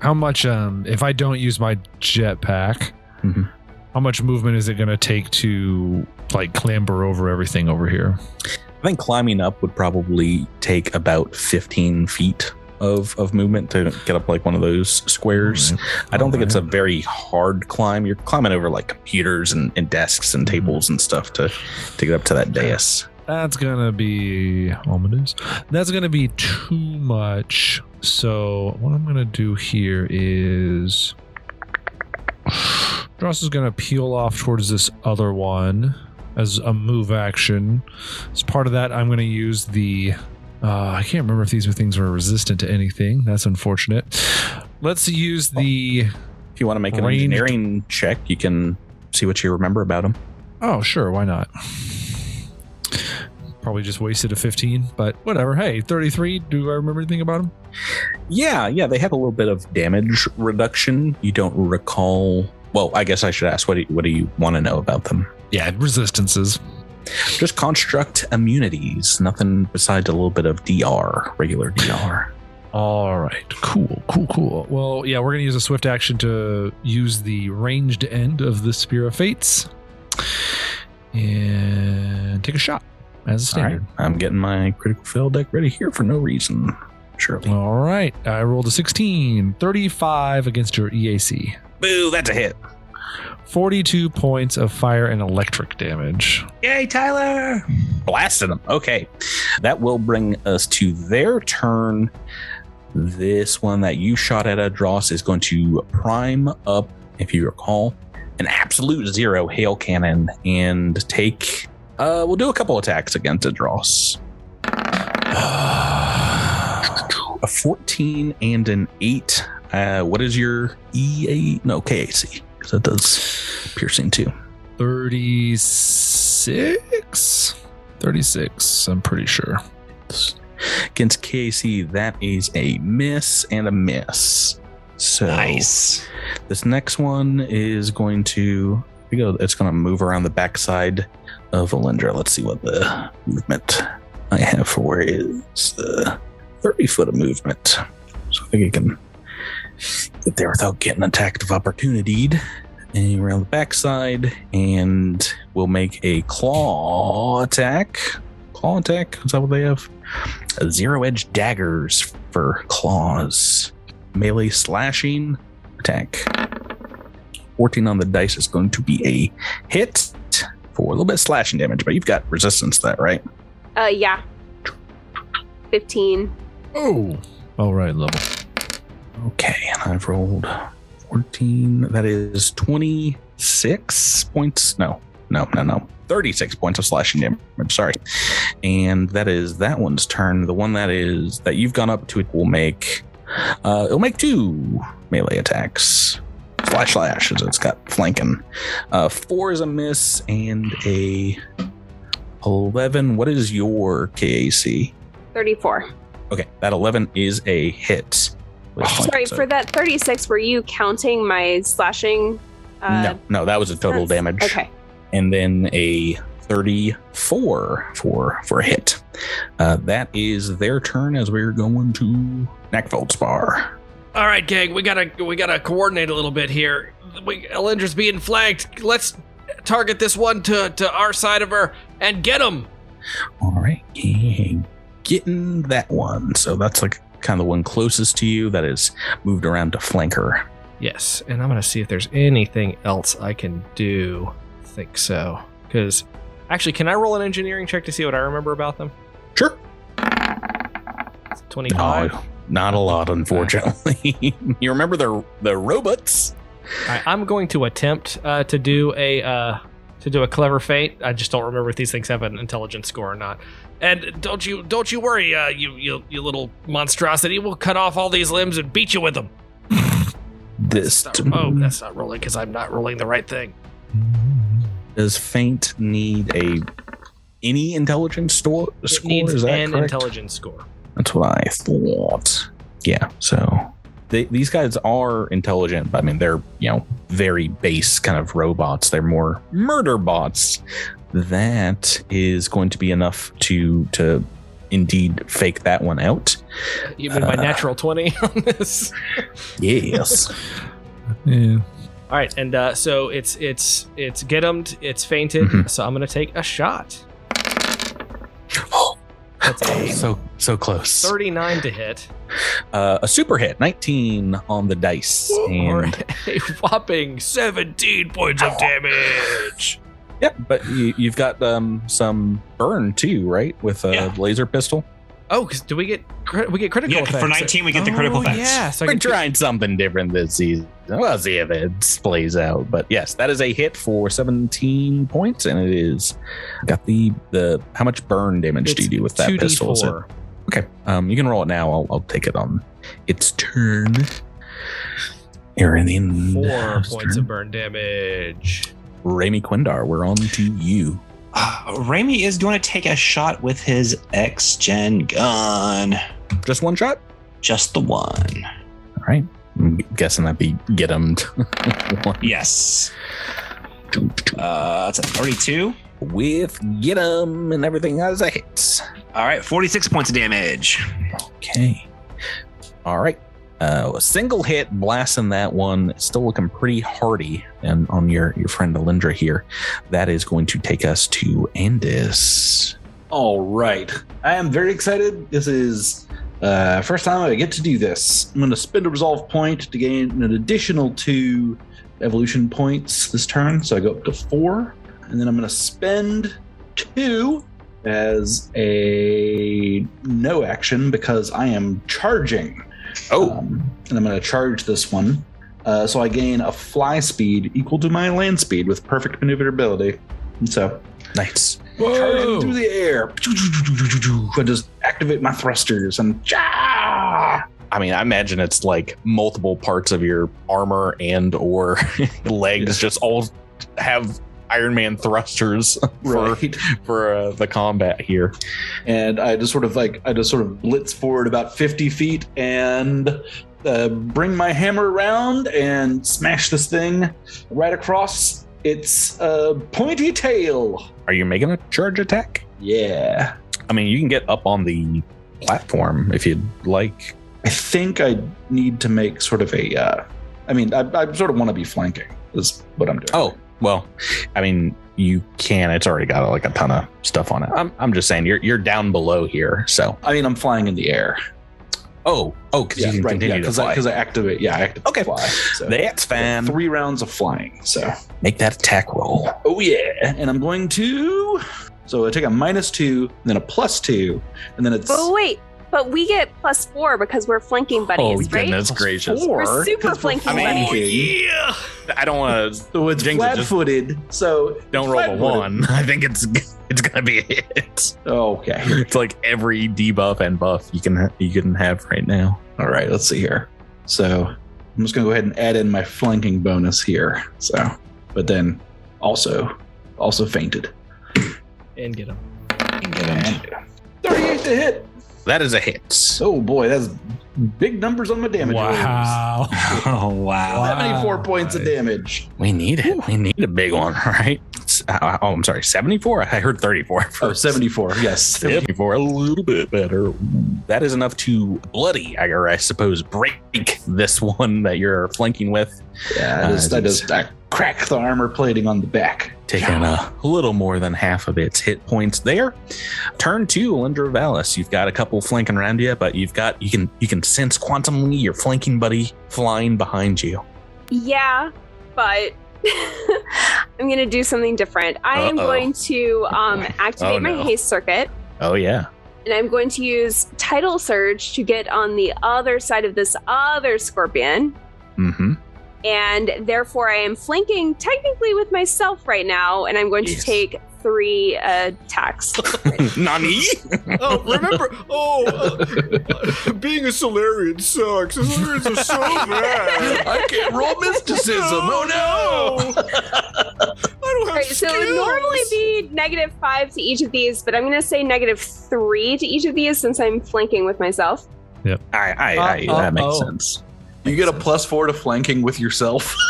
how much um if I don't use my jetpack, Mhm. how much movement is it going to take to like clamber over everything over here? I think climbing up would probably take about 15 feet of, of movement to get up like one of those squares. I don't think it's a very hard climb. You're climbing over like computers and, and desks and mm-hmm. tables and stuff to, to get up to that dais. That's gonna be ominous. That's gonna be too much. So what I'm gonna do here is (sighs) Dross is gonna peel off towards this other one as a move action. As part of that, I'm gonna use the uh, I can't remember if these things were resistant to anything. That's unfortunate. Let's use the If you want to make an Ranged- engineering check, you can see what you remember about them. Oh, sure, why not? Probably just wasted a 15, but whatever. Hey, 33. Do I remember anything about them? Yeah, yeah, they have a little bit of damage reduction. You don't recall. Well, I guess I should ask what do you, what do you want to know about them? Yeah, resistances. Just construct immunities. Nothing besides a little bit of DR, regular DR. All right, cool, cool, cool. Well, yeah, we're gonna use a swift action to use the ranged end of the Spear of Fates and take a shot as a All right, standard. I'm getting my critical fail deck ready here for no reason. Surely. All right, I rolled a 16, 35 against your EAC. Boo, that's a hit. 42 points of fire and electric damage. Yay, Tyler! Blasted them. Okay. That will bring us to their turn. This one that you shot at Adros is going to prime up, if you recall, an absolute zero hail cannon and take. Uh, we'll do a couple attacks against Adros. (sighs) a 14 and an 8. Uh, what is your EA? No, KAC. Because that does piercing too. 36? 36, I'm pretty sure. Against KAC, that is a miss and a miss. So Nice. this next one is going to go. It's going to move around the backside of Alindra. Let's see what the movement I have for it is. Uh, 30 foot of movement. So I think it can get there without getting attacked of opportunity. And around the backside, and we'll make a claw attack. Claw attack? Is that what they have? Zero edge daggers for claws. Melee slashing attack. 14 on the dice is going to be a hit for a little bit of slashing damage, but you've got resistance to that, right? Uh, yeah. 15. Oh. All right, level. Okay, and I've rolled 14. That is 26 points. No, no, no, no. 36 points of slashing damage. I'm sorry. And that is that one's turn. The one that is that you've gone up to it will make uh it'll make two melee attacks. Slash slash as it's got flanking. Uh four is a miss and a 11. What is your KAC? 34. Okay, that 11 is a hit. With Sorry, so- for that 36, were you counting my slashing? Uh, no, no, that was a total that's- damage. Okay. and then a 34 for for a hit. Uh, that is their turn as we're going to Neckfeldspar. All right, gang, we gotta we gotta coordinate a little bit here. We, Alindra's being flanked. Let's target this one to to our side of her and get him. All right, gang, getting that one. So that's like kind of the one closest to you that is moved around to flank her. Yes, and I'm gonna see if there's anything else I can do. I think so, because actually, can I roll an engineering check to see what I remember about them? Sure. Twenty-five. No, not a lot, unfortunately. (laughs) you remember the the robots? Right, I'm going to attempt uh, to do a uh, to do a clever feint. I just don't remember if these things have an intelligence score or not. And don't you don't you worry, uh, you you you little monstrosity. We'll cut off all these limbs and beat you with them. (laughs) This That's not- oh, that's not rolling because I'm not rolling the right thing. does Feint need a any intelligence store It score? needs is that an correct? intelligence score. That's what I thought. Yeah, so they, these guys are intelligent, but I mean, they're, you know, very base kind of robots. They're more murder bots. That is going to be enough to to indeed fake that one out. You mean my Uh. natural twenty (laughs) on this? Yes. Yeah. All right, and uh, so it's it's it's get 'em, it's feinted. Mhm. So I'm gonna take a shot. That's so so close. 39 to hit, Uh, a super hit, 19 on the dice. And (laughs) a whopping 17 points of damage. yep, but you, you've got um some burn too, right? With a Yeah. laser pistol. Oh, because do we get crit- we get critical Yeah, effects? for 19 we get the critical Oh, effects. Yeah, so We're can trying something different this season. We'll see if it plays out. But yes, that is a hit for 17 points, and it is got the the how much burn damage do you do with that pistol? 2d4. Okay, um, you can roll it now. I'll, I'll take it on its turn. You're in the Four points of burn damage. Raimi Quindar, we're on to you. Uh, (sighs) Raimi is going to take a shot with his X Gen gun. Just one shot. Just the one. All right. I'm guessing that'd be get him. (laughs) Yes. Uh, that's a 32. With get him and everything as a hit. All right, 46 points of damage. Okay. All right. Uh, a single hit blasting that one, still looking pretty hardy, and on your your friend Alindra here, that is going to take us to Andis. All right. I am very excited. This is uh first time I get to do this. I'm going to spend a resolve point to gain an additional two evolution points this turn, so I go up to four, and then I'm going to spend two as a no action because I am charging. Oh, Um, and I'm going to charge this one. Uh, so I gain a fly speed equal to my land speed with perfect maneuverability. And so nice. charging through the air. I just activate my thrusters and ja! I mean, I imagine it's like multiple parts of your armor and or (laughs) legs just all have Iron Man thrusters (laughs) for right. for uh, the combat here. And I just sort of like I just sort of blitz forward about 50 feet and uh, bring my hammer around and smash this thing right across It's a pointy tail. Are you making a charge attack? Yeah. I mean, you can get up on the platform if you'd like. I think I need to make sort of a. Uh, I mean, I, I sort of want to be flanking. Is what I'm doing. Oh, well, I mean, you can. It's already got like a ton of stuff on it. I'm, I'm just saying you're you're down below here. So, I mean, I'm flying in the air. oh, oh, because you can right. continue Yeah, to because I, I activate. Yeah, I activate Okay. fly. So That's fine. three rounds of flying. So. Make that attack roll. Oh yeah, and I'm going to. So I take a minus two, then a plus two, and then it's Oh wait, but we get plus four because we're flanking oh, buddies, right? goodness gracious! four. We're super 'cause we're flanking I mean, buddies. Yeah. I don't want to. (laughs) So it's Jinx is just- flat-footed. So Don't roll a one. I think it's it's gonna be a hit. Okay. It's like every debuff and buff you can you can have right now. All right. Let's see here. So I'm just gonna go ahead and add in my flanking bonus here. So, but then also also feinted. And get him. And get him. 38 to hit. That is a hit. Oh boy, that's big numbers on my damage. rolls. Wow. (laughs) Oh (laughs) wow. 74 points of damage. We need it. We need a big one, (laughs) right? Uh, Oh, I'm sorry, 74. I heard 34. at Oh, 74. Yes. 74, a little bit better. That is enough to bloody, or I suppose, break this one that you're flanking with. Yeah, I just, I just I crack the armor plating on the back. taking a little more than half of its hit points there. Turn two, Alindra Valis. You've got a couple flanking around you, but you've got you can you can sense quantumly your flanking buddy flying behind you. Yeah, but (laughs) I'm gonna do something different. I am Uh-oh. going to um, (laughs) activate Oh, my no. haste circuit, Oh yeah. and I'm going to use tidal surge to get on the other side of this other scorpion. Mm-hmm. And therefore I am flanking technically with myself right now, and I'm going Yes. to take three uh, attacks. (laughs) (laughs) Nani? Oh, remember? Oh, uh, being a Solarian sucks. Solarians are so (laughs) bad. I can't roll mysticism. Oh no! I don't have Right, so it would normally be negative five to each of these, but I'm going to say negative three to each of these since I'm flanking with myself. I, I, I Uh, that makes uh, oh. sense. You get a plus four to flanking with yourself. (laughs)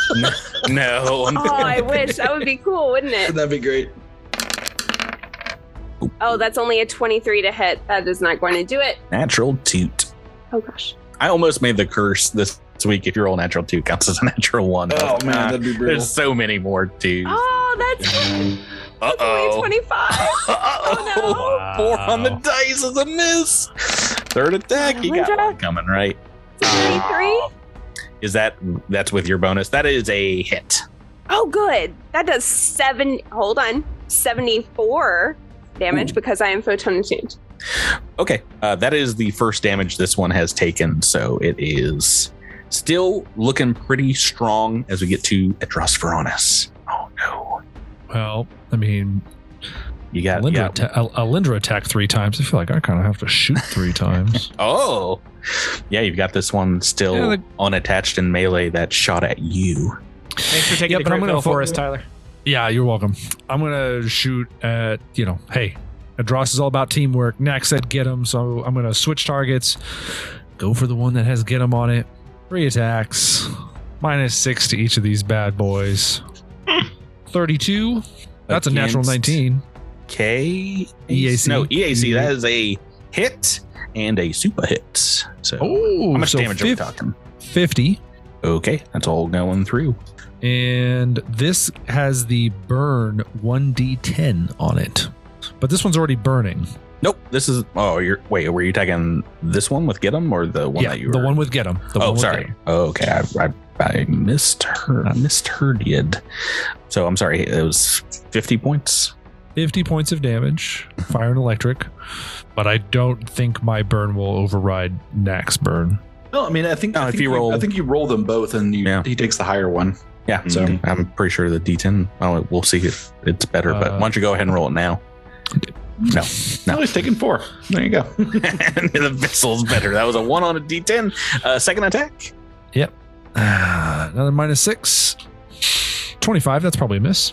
No, I'm Oh, I wish that would be cool, wouldn't it? That'd be great. Oh, that's only a 23 to hit. That is not going to do it. natural toot. Oh gosh. I almost made the curse this week. If you roll natural two, counts as a (laughs) natural one. Oh man, that'd be brutal. there's so many more twos. Oh, that's, Uh that's only 25. Uh-oh. (laughs) Four on the dice is a miss. Third attack, you got one coming, right? 23? Is that that's with your bonus? That is a hit. Oh, good. That does seven. Hold on. 74 damage Ooh. because I am photon attuned. Okay, uh, that is the first damage this one has taken. So it is still looking pretty strong as we get to Adros Veronis. Oh no, Well, I mean, you got Alindra, yeah. Alindra attack three times. I feel like I kind of have to shoot three (laughs) times. oh, yeah, you've got this one still yeah, like, unattached in melee that shot at you. Thanks for taking yeah, the crit fo- for us, Tyler. Yeah, you're welcome. I'm gonna shoot at you know, hey, Adros is all about teamwork. Next said get him, so I'm gonna switch targets. Go for the one that has get him on it. Three attacks, minus six to each of these bad boys. (laughs) 32. That's Against. a natural 19. K EAC. No, EAC. That is a hit and a super hit. So oh, how much so damage are we talking? 50. Okay, that's all going through. And this has the burn 1d10 on it. But this one's already burning. Nope. This is oh you're wait, were you taking this one with get him or the one yeah, that you were? The one with get him. Oh, sorry. Oh, okay. I, I I her. I misheard it. So I'm sorry, it was fifty points. 50 points of damage, fire and electric. But I don't think my burn will override Nack's burn. No, I mean, I think No, I if think you roll- I think you roll them both, and you, Yeah. he takes the higher one. Yeah. So- So I'm pretty sure the D10. Well, we'll see if it's better. but Uh, why don't you go ahead and roll it now? No. No. No, he's taking four. There you go. (laughs) (laughs) the vessel's better. That was a one on a D10. Uh, second attack. Ah, another minus six. 25, that's probably a miss.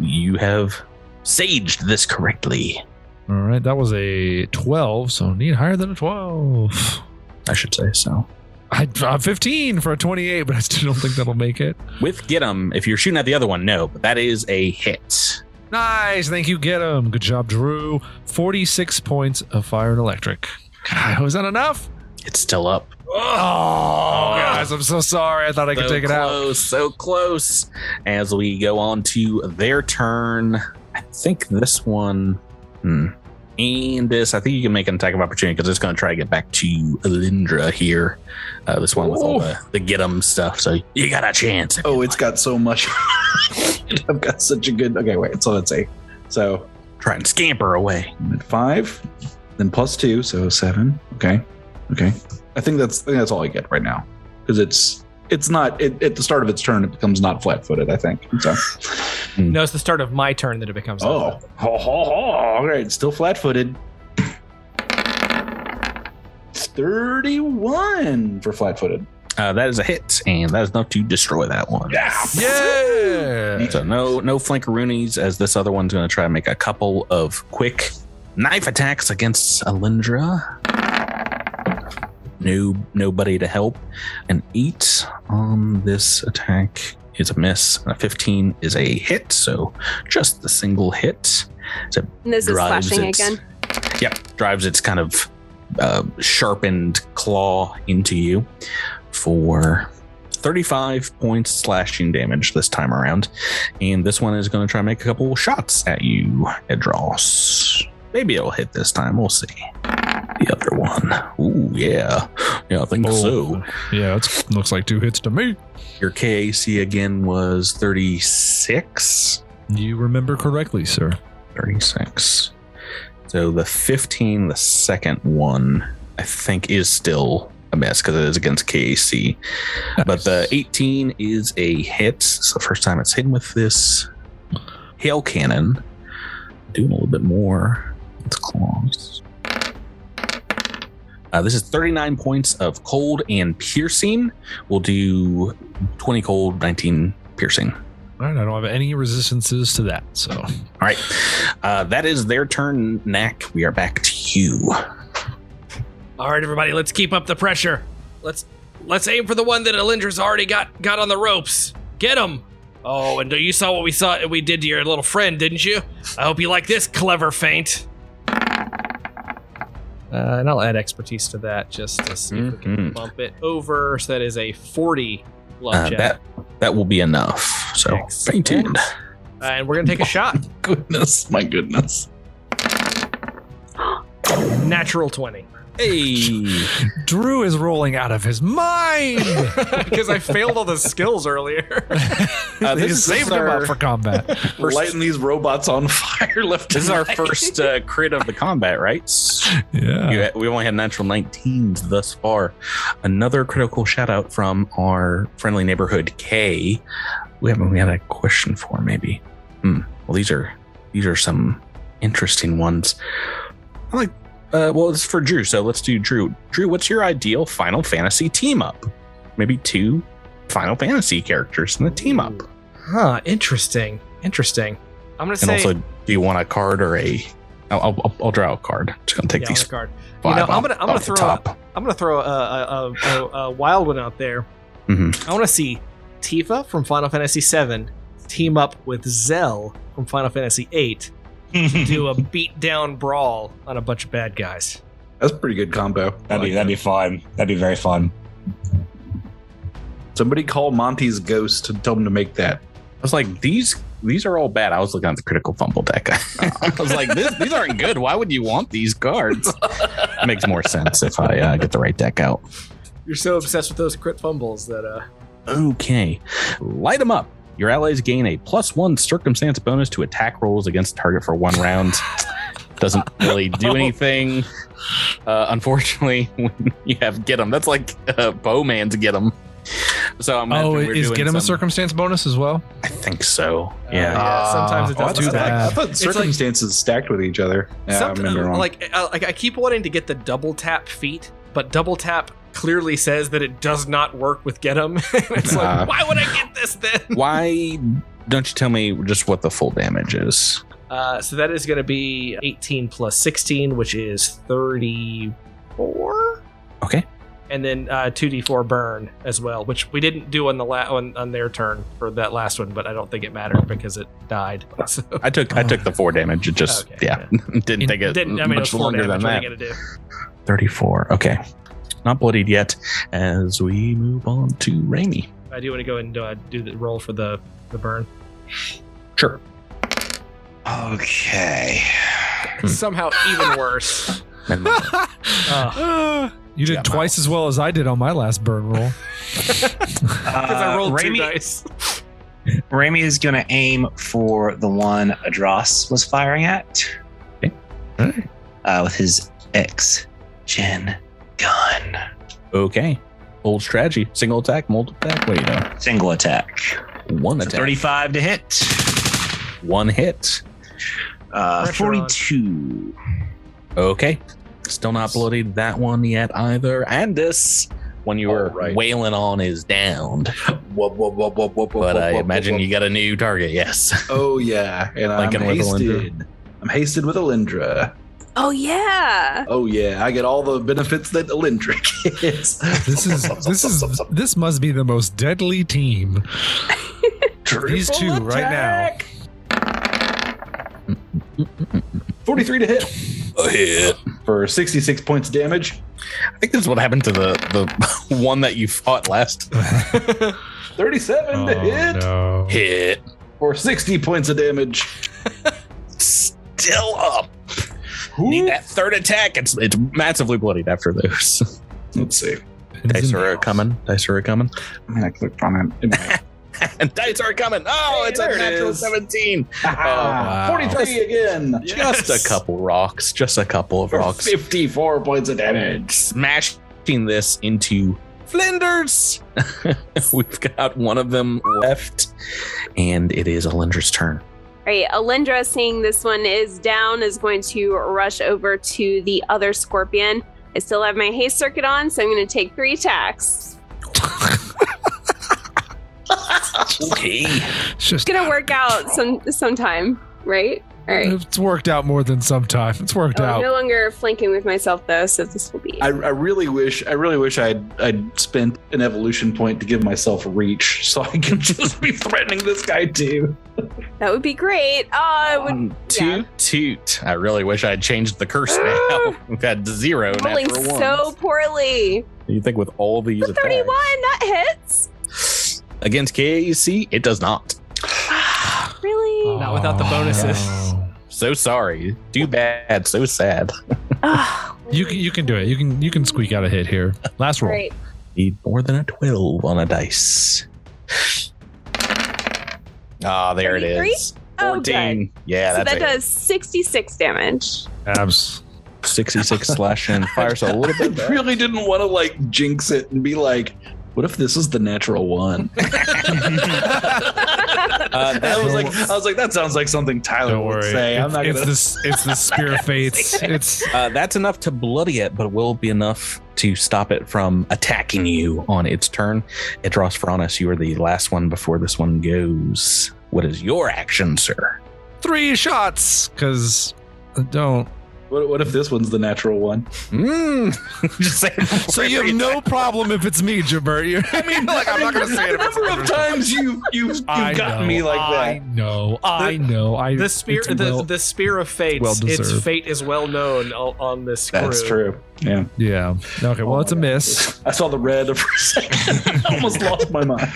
You have saged this correctly. All right, that was a 12, so need higher than a 12. I should say so. I uh, 15 for a 28, but I still don't think that'll make it. With get 'em, if you're shooting at the other one, no, but that is a hit. Nice. Thank you. Get him. Good job, Drew. 46 points of fire and electric. God, was that enough? It's still up. Oh, guys, I'm so sorry. I thought I could so take it out. so close. As we go on to their turn, I think this one, hmm, and this, I think you can make an attack of opportunity because it's going to try to get back to Alindra here. Uh, this one with all the, the get 'em stuff. So you got a chance. Oh, it's got so much. (laughs) I've got such a good. Okay, wait. So let's see. So try and scamper away. At five, then plus two, so seven. Okay, okay. I think that's I think that's all I get right now because it's it's not it, at the start of its turn. It becomes not flat-footed. I think. So No, it's the start of my turn that it becomes. oh, ho, ho, ho. all right, still flat-footed. Thirty-one for flat-footed. Uh, that is a hit, and that is enough to destroy that one. Yeah. yeah. So no no flankeroonies as this other one's going to try to make a couple of quick knife attacks against Alindra. No nobody to help. and eight on this attack is a miss. A fifteen is a hit. So just the single hit. So And this is slashing its- again. Yep, drives its kind of uh, sharpened claw into you for 35 points slashing damage this time around. And this one is going to try and make a couple shots at you, Adros. Maybe it'll hit this time. We'll see. The other one. Ooh, yeah. Yeah, I think so. Oh, yeah, it looks like two hits to me. Your KAC again was 36. You remember correctly, sir. 36. So the 15, the second one, I think is still a miss because it is against KAC. But the 18 is a hit. It's the first time it's hit with this hail cannon. Doing a little bit more. It's claws. Uh, this is 39 points of cold and piercing. We'll do 20 cold, 19 piercing. All right, I don't have any resistances to that. So All right. Uh, that is their turn, Knack. We are back to you. All right, everybody, let's keep up the pressure. Let's let's aim for the one that Alindra's already got got on the ropes. Get him. Oh, and you saw what we saw we did to your little friend, didn't you? I hope you like this clever feint. Uh, and I'll add expertise to that just to see if we can Mhm. bump it over. So that is a 40 love Uh, check. that that will be enough. So Excellent. feinted. Uh, and we're gonna take a shot. (laughs) Goodness, my goodness. Natural 20. Hey, Drew is rolling out of his mind. (laughs) Because I failed all the skills earlier. (laughs) Uh, they this just is saved him up for combat. First- (laughs) Lighting these robots on fire left. this is and our first uh, crit of the combat, right? Yeah. We only had natural 19s thus far. Another critical shout out from our friendly neighborhood K. We haven't we had a question for maybe. Hmm. Well, these are these are some interesting ones. I like. Uh, well, it's for Drew, so let's do Drew. Drew, what's your ideal Final Fantasy team up? Maybe two Final Fantasy characters in a team up. Huh, interesting. Interesting. I'm gonna And say also, do you want a card or a? I'll, I'll, I'll draw a card. Just gonna take yeah, these card. five You know, I'm gonna- I'm gonna throw a-. I'm gonna throw a, a, a, a, wild one out there. Mhm. I want to see Tifa from Final Fantasy VII team up with Zell from Final Fantasy VIII do a beat down brawl on a bunch of bad guys. That's a pretty good combo. That'd like be that'd be that. fun. That'd be very fun. Somebody call Monty's ghost and tell him to make that. I was like, these these are all bad. I was looking at the critical fumble deck. (laughs) I was like, this, these aren't good. Why would you want these cards? (laughs) Makes more sense if I uh, get the right deck out. You're so obsessed with those crit fumbles that uh Okay, light them up. Your allies gain a plus one circumstance bonus to attack rolls against target for one round. (laughs) Doesn't really do anything. Uh, unfortunately, (laughs) when you have get them, that's like uh, Bowman's get them. So I'm Oh, we're is doing get him a circumstance bonus as well? I think so. uh, Yeah. sometimes it Oh, doesn't thought, too bad. I thought like- circumstances stacked with each other. Yeah, I'm maybe wrong. like uh, like I keep wanting to get the double tap feat, but double tap clearly says that it does not work with get 'em. (laughs) it's Nah. like why would I get this then? (laughs) Why don't you tell me just what the full damage is? Uh, so that is going to be 18 plus 16, which is 34. Okay. and then uh, 2d4 burn as well, which we didn't do on the la- on, on their turn for that last one, but I don't think it mattered because it died. (laughs) So, I took I took the four damage. It just Okay, yeah, didn't take it didn't, I mean, it was much four longer than damage. What are that. you gonna do? 34. Okay. Not bloodied yet. As we move on to Raimi. I do want to go and uh, do the roll for the the burn. Sure. Okay. Somehow even (laughs) worse. Uh, (laughs) you did Yeah, twice as well as I did on my last burn roll. (laughs) Because I Uh, rolled two dice. Raimi is going to aim for the one Adros was firing at Okay. uh, with his X Gen gun. Okay. Old strategy. Single attack, multiple attack. What do you know? Single attack. One So attack. 35 to hit. One hit. Uh, Pressure on. 42. Okay. Still not bloodied that one yet either. And this one you were All right. wailing on is downed. Whoop, whoop, whoop, whoop, whoop, But I imagine whoop, you got a new target. Yes. Oh yeah, and (laughs) I'm hasted. I'm hasted with Alindra. Oh yeah. Oh yeah, I get all the benefits that Alindra gets. (laughs) This is this is this must be the most deadly team. (laughs) These two Triple right now. Forty-three to hit A hit. for sixty-six points damage. I think this is what happened to the the (laughs) one that you fought last. Thirty-seven to oh, hit no. Hit. for sixty points of damage. Still up. Need that third attack. It's it's massively bloodied after those. (laughs) Let's see. Dice are coming. Dice are coming. I mean, I clicked on it. and (laughs) dice are coming. Oh, Hey, it's a there it natural 17. (laughs) Ah, wow. Forty-three again. Just a couple rocks. Just a couple of For rocks. fifty-four points of damage. Smashing this into Flinders. We've got one of them left, and it is Alindra's turn. All right, Alindra, seeing this one is down, is going to rush over to the other scorpion. I still have my haste circuit on, so I'm going to take three attacks. (laughs) Okay. It's just It's going to work out some sometime, right? All right. it's worked out more than some time. It's worked Oh, I'm out. no longer flanking with myself though, so this will be. I, I really wish I really wish I'd I'd spent an evolution point to give myself reach so I can (laughs) just be threatening this guy too. that would be great. Oh, I would. Um, toot toot. I really wish I'd changed the curse now. (laughs) We've had zero rolling so poorly. You think with all these The 31, attacks that hits. against KAC, it does not. (sighs) really? Not without the bonuses. Oh. So sorry. Too bad. So sad. (laughs) You can you can do it. You can you can squeak out a hit here. Last roll. Great. Need more than a 12 on a dice. Ah, there it 33? is. Oh, 14. Yeah, so that's that it. does 66 damage. Abs. 66 slash and fires a little bit. (laughs) back. really didn't want to like jinx it and be like, what if this is the natural one? (laughs) Uh, that I was was like, I was like, that sounds like something Tyler Don't would worry. say. I'm not it's gonna. this it's the spear of fates. (laughs) It's Uh, that's enough to bloody it, but will be enough to stop it from attacking you on its turn. Adros Fronis, you are the last one before this one goes. What is your action, sir? three shots. Cause I don't. What, what if this one's the natural one? Mm. (laughs) Just saying (laughs) So you have no (laughs) problem if it's me, Jabert. You, I mean, like I'm not gonna say it. The number of times you you you've I gotten know, me like I that. know. I know. I The spear, the, well- the spear of fate. well its deserved. fate is well known on this crew. That's true. Yeah. yeah. Okay. Well, Oh it's a my miss. I saw the red for a second. I almost lost my mind.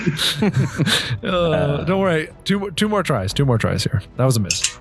Uh, don't worry. Two two more tries. Two more tries here. That was a miss.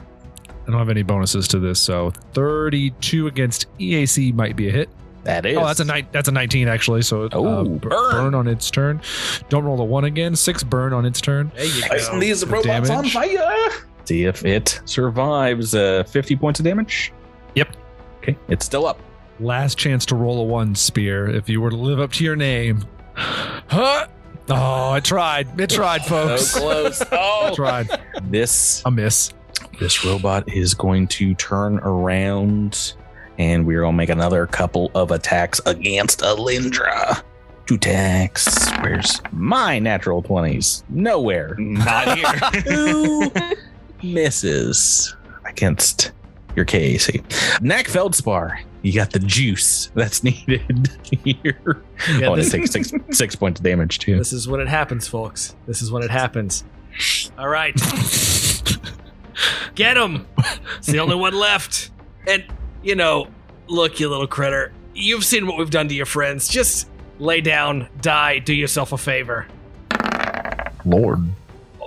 I don't have any bonuses to this, so 32 against EAC might be a hit. That is. Oh, that's a ni- that's a 19 actually. So Oh, uh, burn. b- burn on its turn. Don't roll a one again. Six burn on its turn. There you Lighten go. these The robots on fire. See if it survives uh, 50 points of damage. Yep. Okay, it's still up. Last chance to roll a one spear if you were to live up to your name. Huh? Oh, I tried. It tried, folks. So close. Oh, tried. this A miss. This robot is going to turn around, and we're gonna make another couple of attacks against Alindra. Two attacks. Where's my natural twenties? Nowhere. Not here. (laughs) Two misses against your KAC. Knack Feldspar, you got the juice that's (laughs) needed here. Yeah, oh, this, takes six, (laughs) six points of damage too. this is when it happens, folks. This is when it happens. All right. Get him. It's the only one left. And, you know, look, you little critter. You've seen what we've done to your friends. Just lay down, die, do yourself a favor. Lord.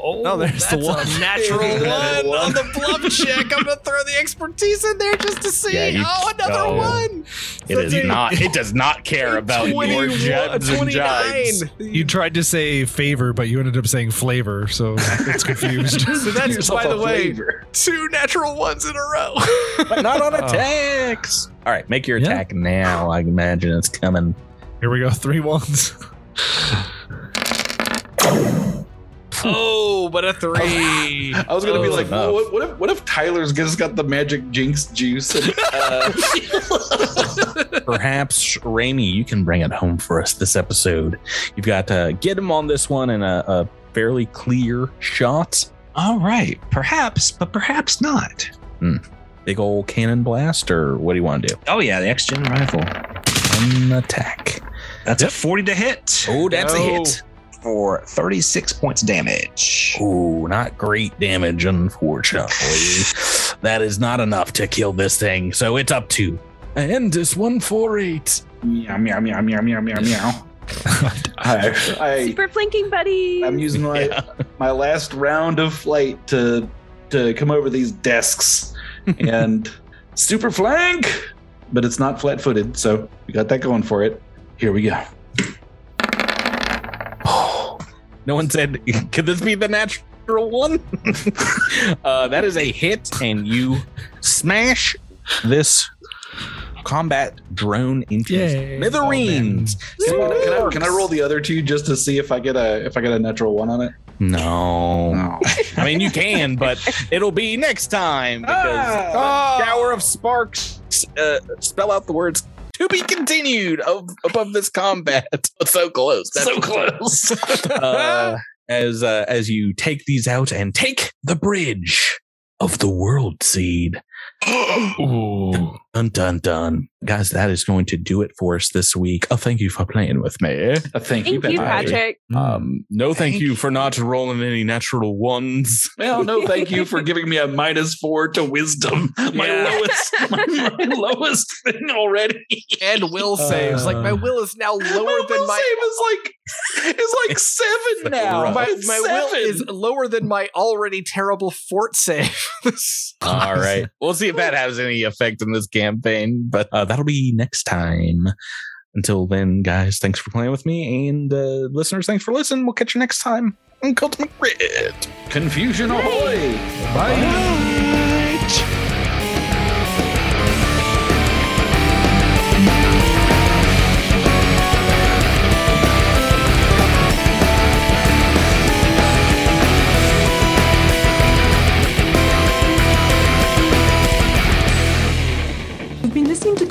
Oh, Oh, there's the one. a natural one one. on the bluff check. I'm gonna throw the expertise in there just to see. Yeah, you- oh, another oh. one. It is That's a- not. It does not care (laughs) about your 21, jibs and 29. jibes. You tried to say favor, but you ended up saying flavor, so it's confused. (laughs) So that's Yourself by the way flavor. two natural ones in a row. (laughs) but not on Oh. attacks. All right, make your Yeah. attack now. I imagine it's coming. Here we go, three ones. (laughs) oh, but a three. I was gonna be Oh, like, well, what, what if what if Tyler's just got the magic jinx juice? And, uh, (laughs) Perhaps, Raimi, you can bring it home for us this episode. You've got to get him on this one in a, a fairly clear shot. All right, perhaps, but perhaps not. Big old cannon blast, or what do you want to do? Oh yeah, the X Gen rifle. One attack. That's a 40 to hit Oh, that's a hit. For 36 points damage. Oh, not great damage, unfortunately. (sighs) that is not enough to kill this thing, so it's up to. And this one four eight. meow meow meow meow meow meow meow. (laughs) I, I Super flanking buddy. I'm using my Yeah. my last round of flight to to come over these desks (laughs) and super flank, but it's not flat footed, so we got that going for it. Here we go. No one said, (laughs) could this be the natural one? (laughs) uh, that is a hit, and you smash this combat drone into Yay. smithereens. Can I, can, I, can I roll the other two just to see if I get a if I get a natural one on it? No. No. I mean, you can, but (laughs) it'll be next time because Ah. Shower of Sparks uh, spell out the words to be continued of, above this combat. (laughs) so close. That's so close. (laughs) uh, as uh, as you take these out and take the bridge of the world seed. (gasps) Ooh. Dun dun dun, guys! That is going to do it for us this week. Oh, thank you for playing with me. Uh, thank, you, Thank you, Patrick. Patrick. Um, no, thank, Thank you you. for not rolling any natural ones. (laughs) Well, no, thank you for giving me a minus four to wisdom. (laughs) My Yeah. lowest, (laughs) my, my lowest thing already. and will saves. Like my will is now lower my than will my save is like is like seven now. my, It's my will is lower than my already terrible fort save. All right, we'll see if that has any effect in this campaign, but uh, that'll be next time. Until then, guys, thanks for playing with me, and uh, listeners, thanks for listening. We'll catch you next time on Ultimate Grid. confusion ahoy. You've